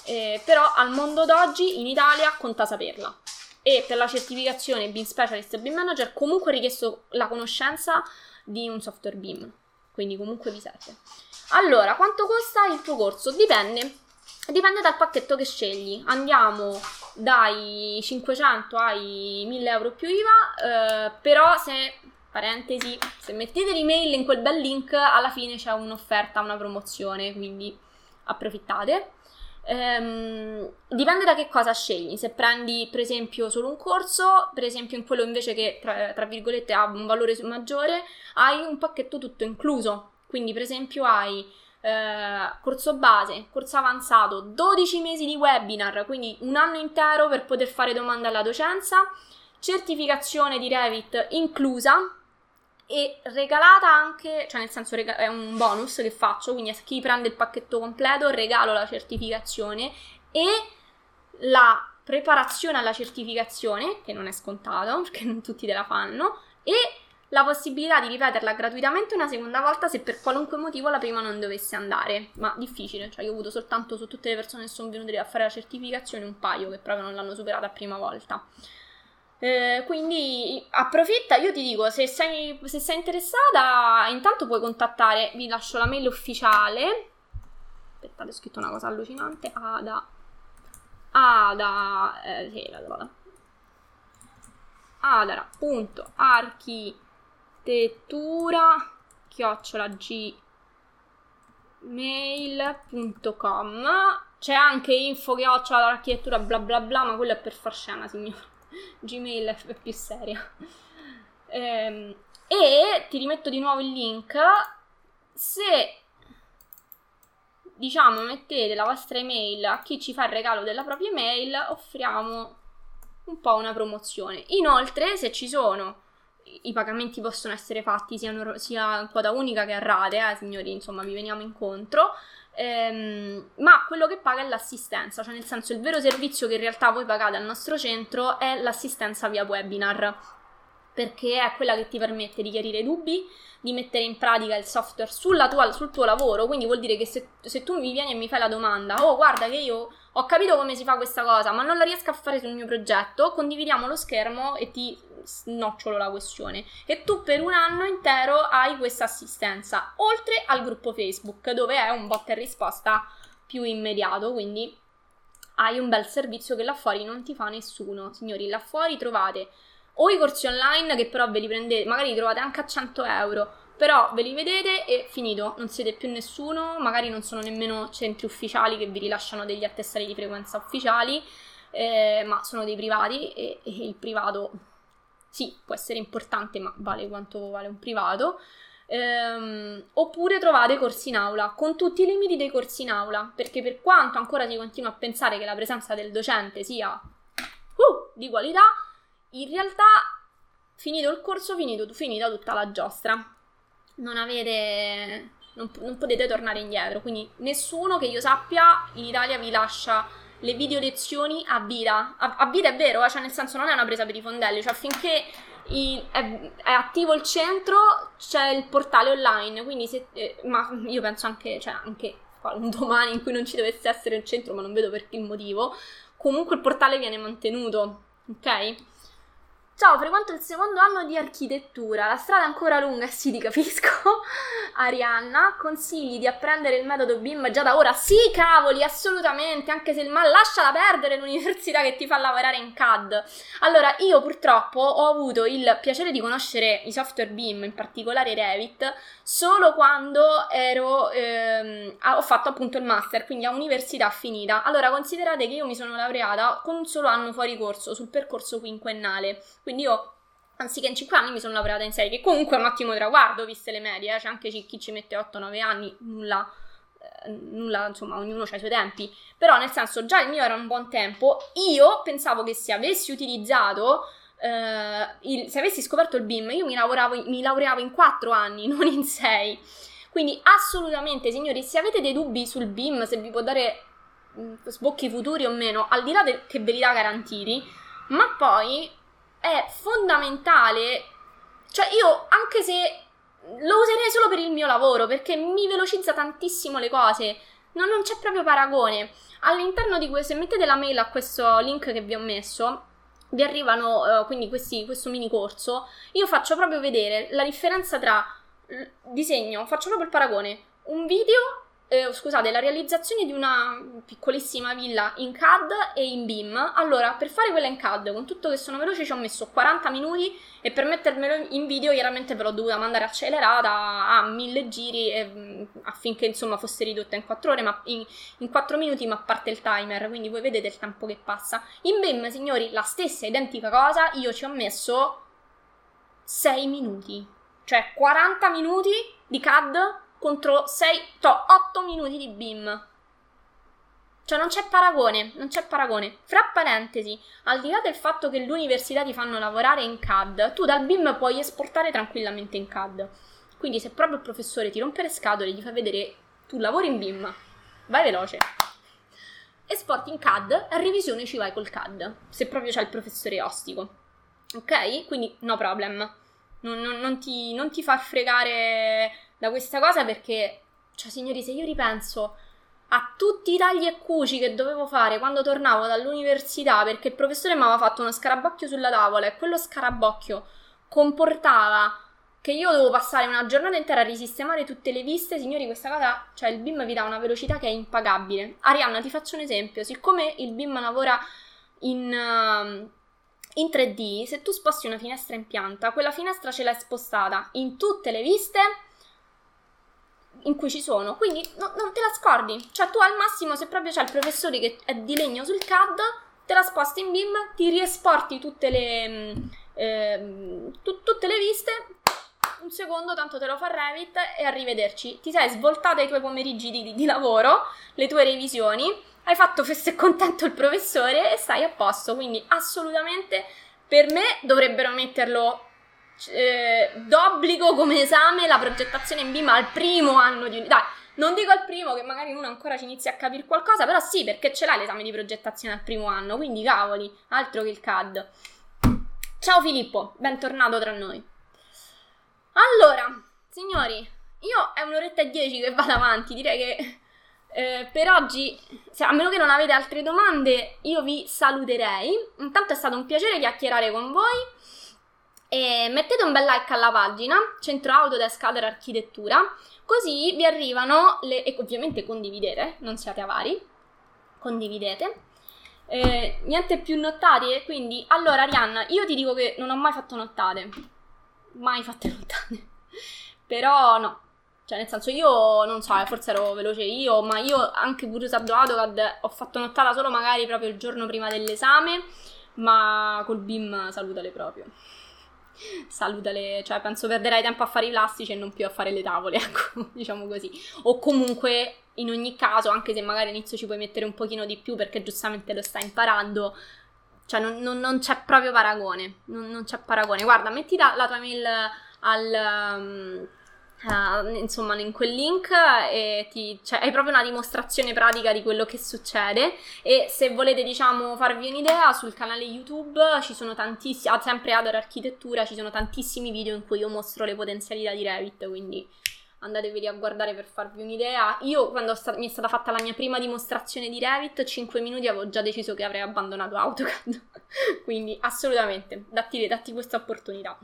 E, però al mondo d'oggi in Italia conta saperla. E per la certificazione BIM Specialist e BIM Manager comunque è richiesto la conoscenza di un software BIM quindi comunque vi serve. Allora quanto costa il tuo corso? dipende. Dipende dal pacchetto che scegli. Andiamo dai 500 ai 1000 euro più IVA, eh, però se, parentesi, se mettete l'email in quel bel link, alla fine c'è un'offerta, una promozione, quindi approfittate. Ehm, dipende da che cosa scegli. Se prendi, per esempio, solo un corso, per esempio in quello invece che, tra, tra virgolette, ha un valore maggiore, hai un pacchetto tutto incluso. Quindi, per esempio, hai eh, corso base, corso avanzato, 12 mesi di webinar, quindi un anno intero per poter fare domande alla docenza, certificazione di Revit inclusa e regalata anche, cioè nel senso è un bonus che faccio, quindi a chi prende il pacchetto completo regalo la certificazione e la preparazione alla certificazione, che non è scontato perché non tutti te la fanno, e la possibilità di ripeterla gratuitamente una seconda volta se per qualunque motivo la prima non dovesse andare. Ma difficile, cioè io ho avuto soltanto su tutte le persone che sono venute a fare la certificazione un paio che proprio non l'hanno superata prima volta. Eh, quindi approfitta, io ti dico, se sei, se sei, interessata, intanto puoi contattare, vi lascio la mail ufficiale. Aspettate, ho scritto una cosa allucinante. Ada. Ada. Eh, sì, la. Adara.archi architettura chiocciola gmail.com c'è anche info chiocciola architettura bla bla bla ma quello è per far scena signora. Gmail è più seria. Ehm, e ti rimetto di nuovo il link. Se diciamo mettete la vostra email a chi ci fa il regalo della propria email offriamo un po' una promozione. Inoltre se ci sono i pagamenti possono essere fatti sia, sia in quota unica che a rate, eh, signori, insomma, vi veniamo incontro. Ehm, ma quello che paga è l'assistenza, cioè nel senso il vero servizio che in realtà voi pagate al nostro centro è l'assistenza via webinar, perché è quella che ti permette di chiarire dubbi, di mettere in pratica il software tua, sul tuo lavoro, quindi vuol dire che se, se tu mi vieni e mi fai la domanda, oh guarda che io ho capito come si fa questa cosa, ma non la riesco a fare sul mio progetto, condividiamo lo schermo e ti snocciolo la questione. E tu per un anno intero hai questa assistenza, oltre al gruppo Facebook, dove è un botta e risposta più immediato, quindi hai un bel servizio che là fuori non ti fa nessuno. Signori, là fuori trovate o i corsi online che però ve li prendete, magari li trovate anche a 100 euro, però ve li vedete e finito, non siete più nessuno, magari non sono nemmeno centri ufficiali che vi rilasciano degli attestati di frequenza ufficiali, eh, ma sono dei privati e, e il privato sì, può essere importante, ma vale quanto vale un privato. Ehm, oppure trovate corsi in aula con tutti i limiti dei corsi in aula, perché per quanto ancora si continua a pensare che la presenza del docente sia uh, di qualità, in realtà finito il corso, finito, finita tutta la giostra. Non avete. Non, non, potete tornare indietro. Quindi nessuno che io sappia in Italia vi lascia le video lezioni a vita. A, a vita è vero, eh? cioè nel senso non è una presa per i fondelli, cioè finché i, è, è, attivo il centro c'è il portale online, quindi se, eh, ma io penso anche, cioè anche un domani in cui non ci dovesse essere il centro, ma non vedo per che motivo, comunque il portale viene mantenuto, ok? Ciao, frequento il secondo anno di architettura. La strada è ancora lunga, sì, ti capisco. Arianna, consigli di apprendere il metodo BIM già da ora? Sì, cavoli, assolutamente, anche se il mal lasciala perdere l'università che ti fa lavorare in CAD. Allora, io purtroppo ho avuto il piacere di conoscere i software BIM, in particolare Revit, solo quando ero, ehm, ho fatto appunto il master, quindi a università finita. Allora, considerate che io mi sono laureata con un solo anno fuori corso sul percorso quinquennale quindi io, anziché in 5 anni, mi sono laureata in 6, che comunque è un ottimo traguardo, viste le medie, eh? c'è anche chi ci mette 8-9 anni, nulla, eh, nulla, insomma, ognuno ha i suoi tempi. Però, nel senso, già il mio era un buon tempo. Io pensavo che se avessi utilizzato... Uh, il, se avessi scoperto il BIM, io mi, mi laureavo in 4 anni, non in 6. Quindi assolutamente, signori, se avete dei dubbi sul BIM, se vi può dare mh, sbocchi futuri o meno, al di là de- che ve li dà garantiti, ma poi è fondamentale. Cioè, io anche se lo userei solo per il mio lavoro perché mi velocizza tantissimo le cose. No, non c'è proprio paragone. All'interno di questo, se mettete la mail a questo link che vi ho messo, vi arrivano uh, quindi questi, questo mini corso. Io faccio proprio vedere la differenza tra disegno, faccio proprio il paragone. Un video eh, scusate, la realizzazione di una piccolissima villa in CAD e in BIM. Allora, per fare quella in CAD, con tutto che sono veloce, ci ho messo 40 minuti e per mettermelo in video, chiaramente ve l'ho dovuta mandare accelerata a mille giri e, mm, affinché insomma fosse ridotta in 4 ore, ma in, in 4 minuti, ma a parte il timer, quindi voi vedete il tempo che passa. In BIM, signori, la stessa identica cosa, io ci ho messo 6 minuti, cioè 40 minuti di CAD contro 6, to, 8 minuti di BIM. Cioè non c'è paragone, non c'è paragone. Fra parentesi, al di là del fatto che l'università ti fanno lavorare in CAD, tu dal BIM puoi esportare tranquillamente in CAD. Quindi se proprio il professore ti rompe le scatole, gli fa vedere tu lavori in BIM, vai veloce. Esporti in CAD, a revisione ci vai col CAD, se proprio c'è il professore ostico. Ok? Quindi no problem. Non, non, non, ti, non ti fa fregare da questa cosa perché, cioè signori, se io ripenso a tutti i tagli e cuci che dovevo fare quando tornavo dall'università perché il professore mi aveva fatto uno scarabocchio sulla tavola e quello scarabocchio comportava che io dovevo passare una giornata intera a risistemare tutte le viste, signori, questa cosa, cioè il BIM vi dà una velocità che è impagabile. Arianna, ti faccio un esempio, siccome il BIM lavora in, uh, in 3D, se tu sposti una finestra in pianta, quella finestra ce l'hai spostata in tutte le viste in cui ci sono, quindi no, non te la scordi. Cioè, tu al massimo, se proprio c'è il professore che è di legno sul CAD, te la sposti in BIM, ti riesporti tutte le, eh, tu, tutte le viste. Un secondo, tanto te lo fa Revit e arrivederci. Ti sei svoltata i tuoi pomeriggi di, di lavoro, le tue revisioni, hai fatto festo e contento il professore e stai a posto. Quindi, assolutamente, per me dovrebbero metterlo eh, d'obbligo come esame la progettazione in BIM al primo anno di... Dai, non dico al primo che magari uno ancora ci inizia a capire qualcosa, però sì, perché ce l'hai l'esame di progettazione al primo anno, quindi cavoli, altro che il CAD. Ciao Filippo, bentornato tra noi. Allora, signori, io è un'oretta e dieci che vado avanti, direi che eh, per oggi, se, a meno che non avete altre domande, io vi saluterei. Intanto è stato un piacere chiacchierare con voi. E mettete un bel like alla pagina, Centro Autodesk Ader Architettura, così vi arrivano le... e ovviamente condividete, non siate avari, condividete. Eh, niente più nottate, quindi allora Arianna, io ti dico che non ho mai fatto nottate, mai fatte nottate, però no, cioè nel senso io non so, forse ero veloce io, ma io anche pure usando AutoCAD ho fatto nottata solo magari proprio il giorno prima dell'esame, ma col BIM salutale proprio. Salutale, cioè penso perderai tempo a fare i plastici e non più a fare le tavole, ecco, diciamo così. O comunque, in ogni caso, anche se magari all'inizio ci puoi mettere un pochino di più perché giustamente lo stai imparando, cioè non, non, non c'è proprio paragone, non, non, c'è paragone. Guarda, metti la, la tua mail al... Um, Uh, insomma in quel link e ti, cioè, hai proprio una dimostrazione pratica di quello che succede. E se volete diciamo farvi un'idea sul canale YouTube ci sono tantissimi, ah, sempre Adore Architettura ci sono tantissimi video in cui io mostro le potenzialità di Revit quindi andatevi a guardare per farvi un'idea. Io quando sta- mi è stata fatta la mia prima dimostrazione di Revit 5 minuti avevo già deciso che avrei abbandonato AutoCAD. Quindi assolutamente datti, datti questa opportunità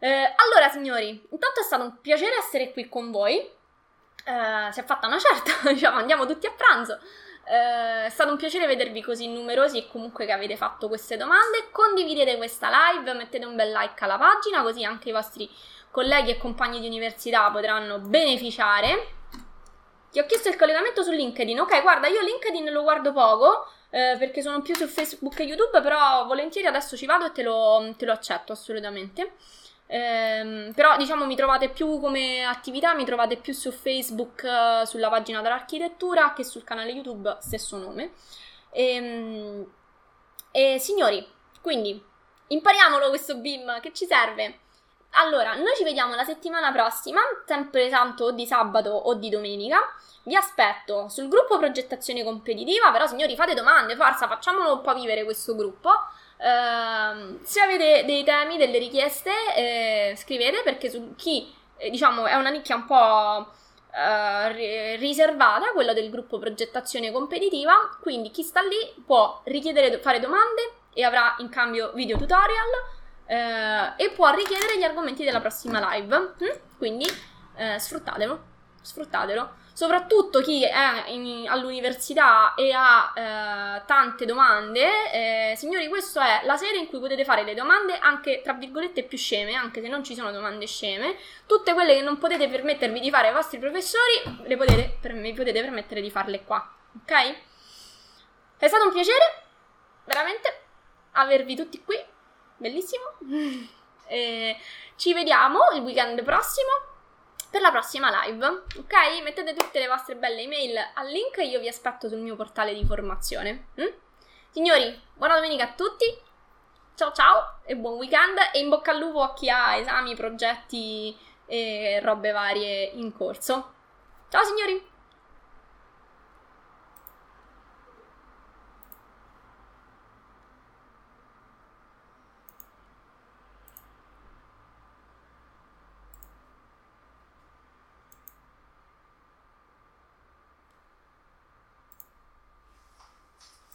eh, allora, signori, intanto è stato un piacere essere qui con voi. Eh, si è fatta una certa, diciamo, andiamo tutti a pranzo. Eh, è stato un piacere vedervi così numerosi e comunque che avete fatto queste domande. Condividete questa live, mettete un bel like alla pagina, così anche i vostri colleghi e compagni di università potranno beneficiare. Ti ho chiesto il collegamento su LinkedIn. Ok, guarda, io LinkedIn lo guardo poco. Eh, perché sono più su Facebook e YouTube, però volentieri adesso ci vado e te lo, te lo accetto assolutamente. Ehm, però diciamo mi trovate più come attività, mi trovate più su Facebook uh, sulla pagina dell'architettura che sul canale YouTube, stesso nome. E, ehm, e signori, quindi impariamolo questo BIM che ci serve. Allora, noi ci vediamo la settimana prossima, sempre santo o di sabato o di domenica. Vi aspetto sul gruppo progettazione competitiva, però signori fate domande, forza, facciamolo un po' vivere questo gruppo. Uh, se avete dei temi, delle richieste, eh, scrivete perché su chi eh, diciamo è una nicchia un po' uh, riservata, quella del gruppo progettazione competitiva. Quindi chi sta lì può richiedere, fare domande e avrà in cambio video tutorial uh, e può richiedere gli argomenti della prossima live. Mm? Quindi eh, sfruttatelo, sfruttatelo soprattutto chi è in, all'università e ha eh, tante domande, eh, signori, questa è la sede in cui potete fare le domande anche tra virgolette più sceme, anche se non ci sono domande sceme, tutte quelle che non potete permettervi di fare ai vostri professori, le potete, per me, potete permettere di farle qua, ok? È stato un piacere, veramente, avervi tutti qui, bellissimo. e ci vediamo il weekend prossimo per la prossima live, ok? Mettete tutte le vostre belle email al link e io vi aspetto sul mio portale di formazione. Mm? Signori, buona domenica a tutti, ciao ciao e buon weekend e in bocca al lupo a chi ha esami, progetti e robe varie in corso. Ciao signori!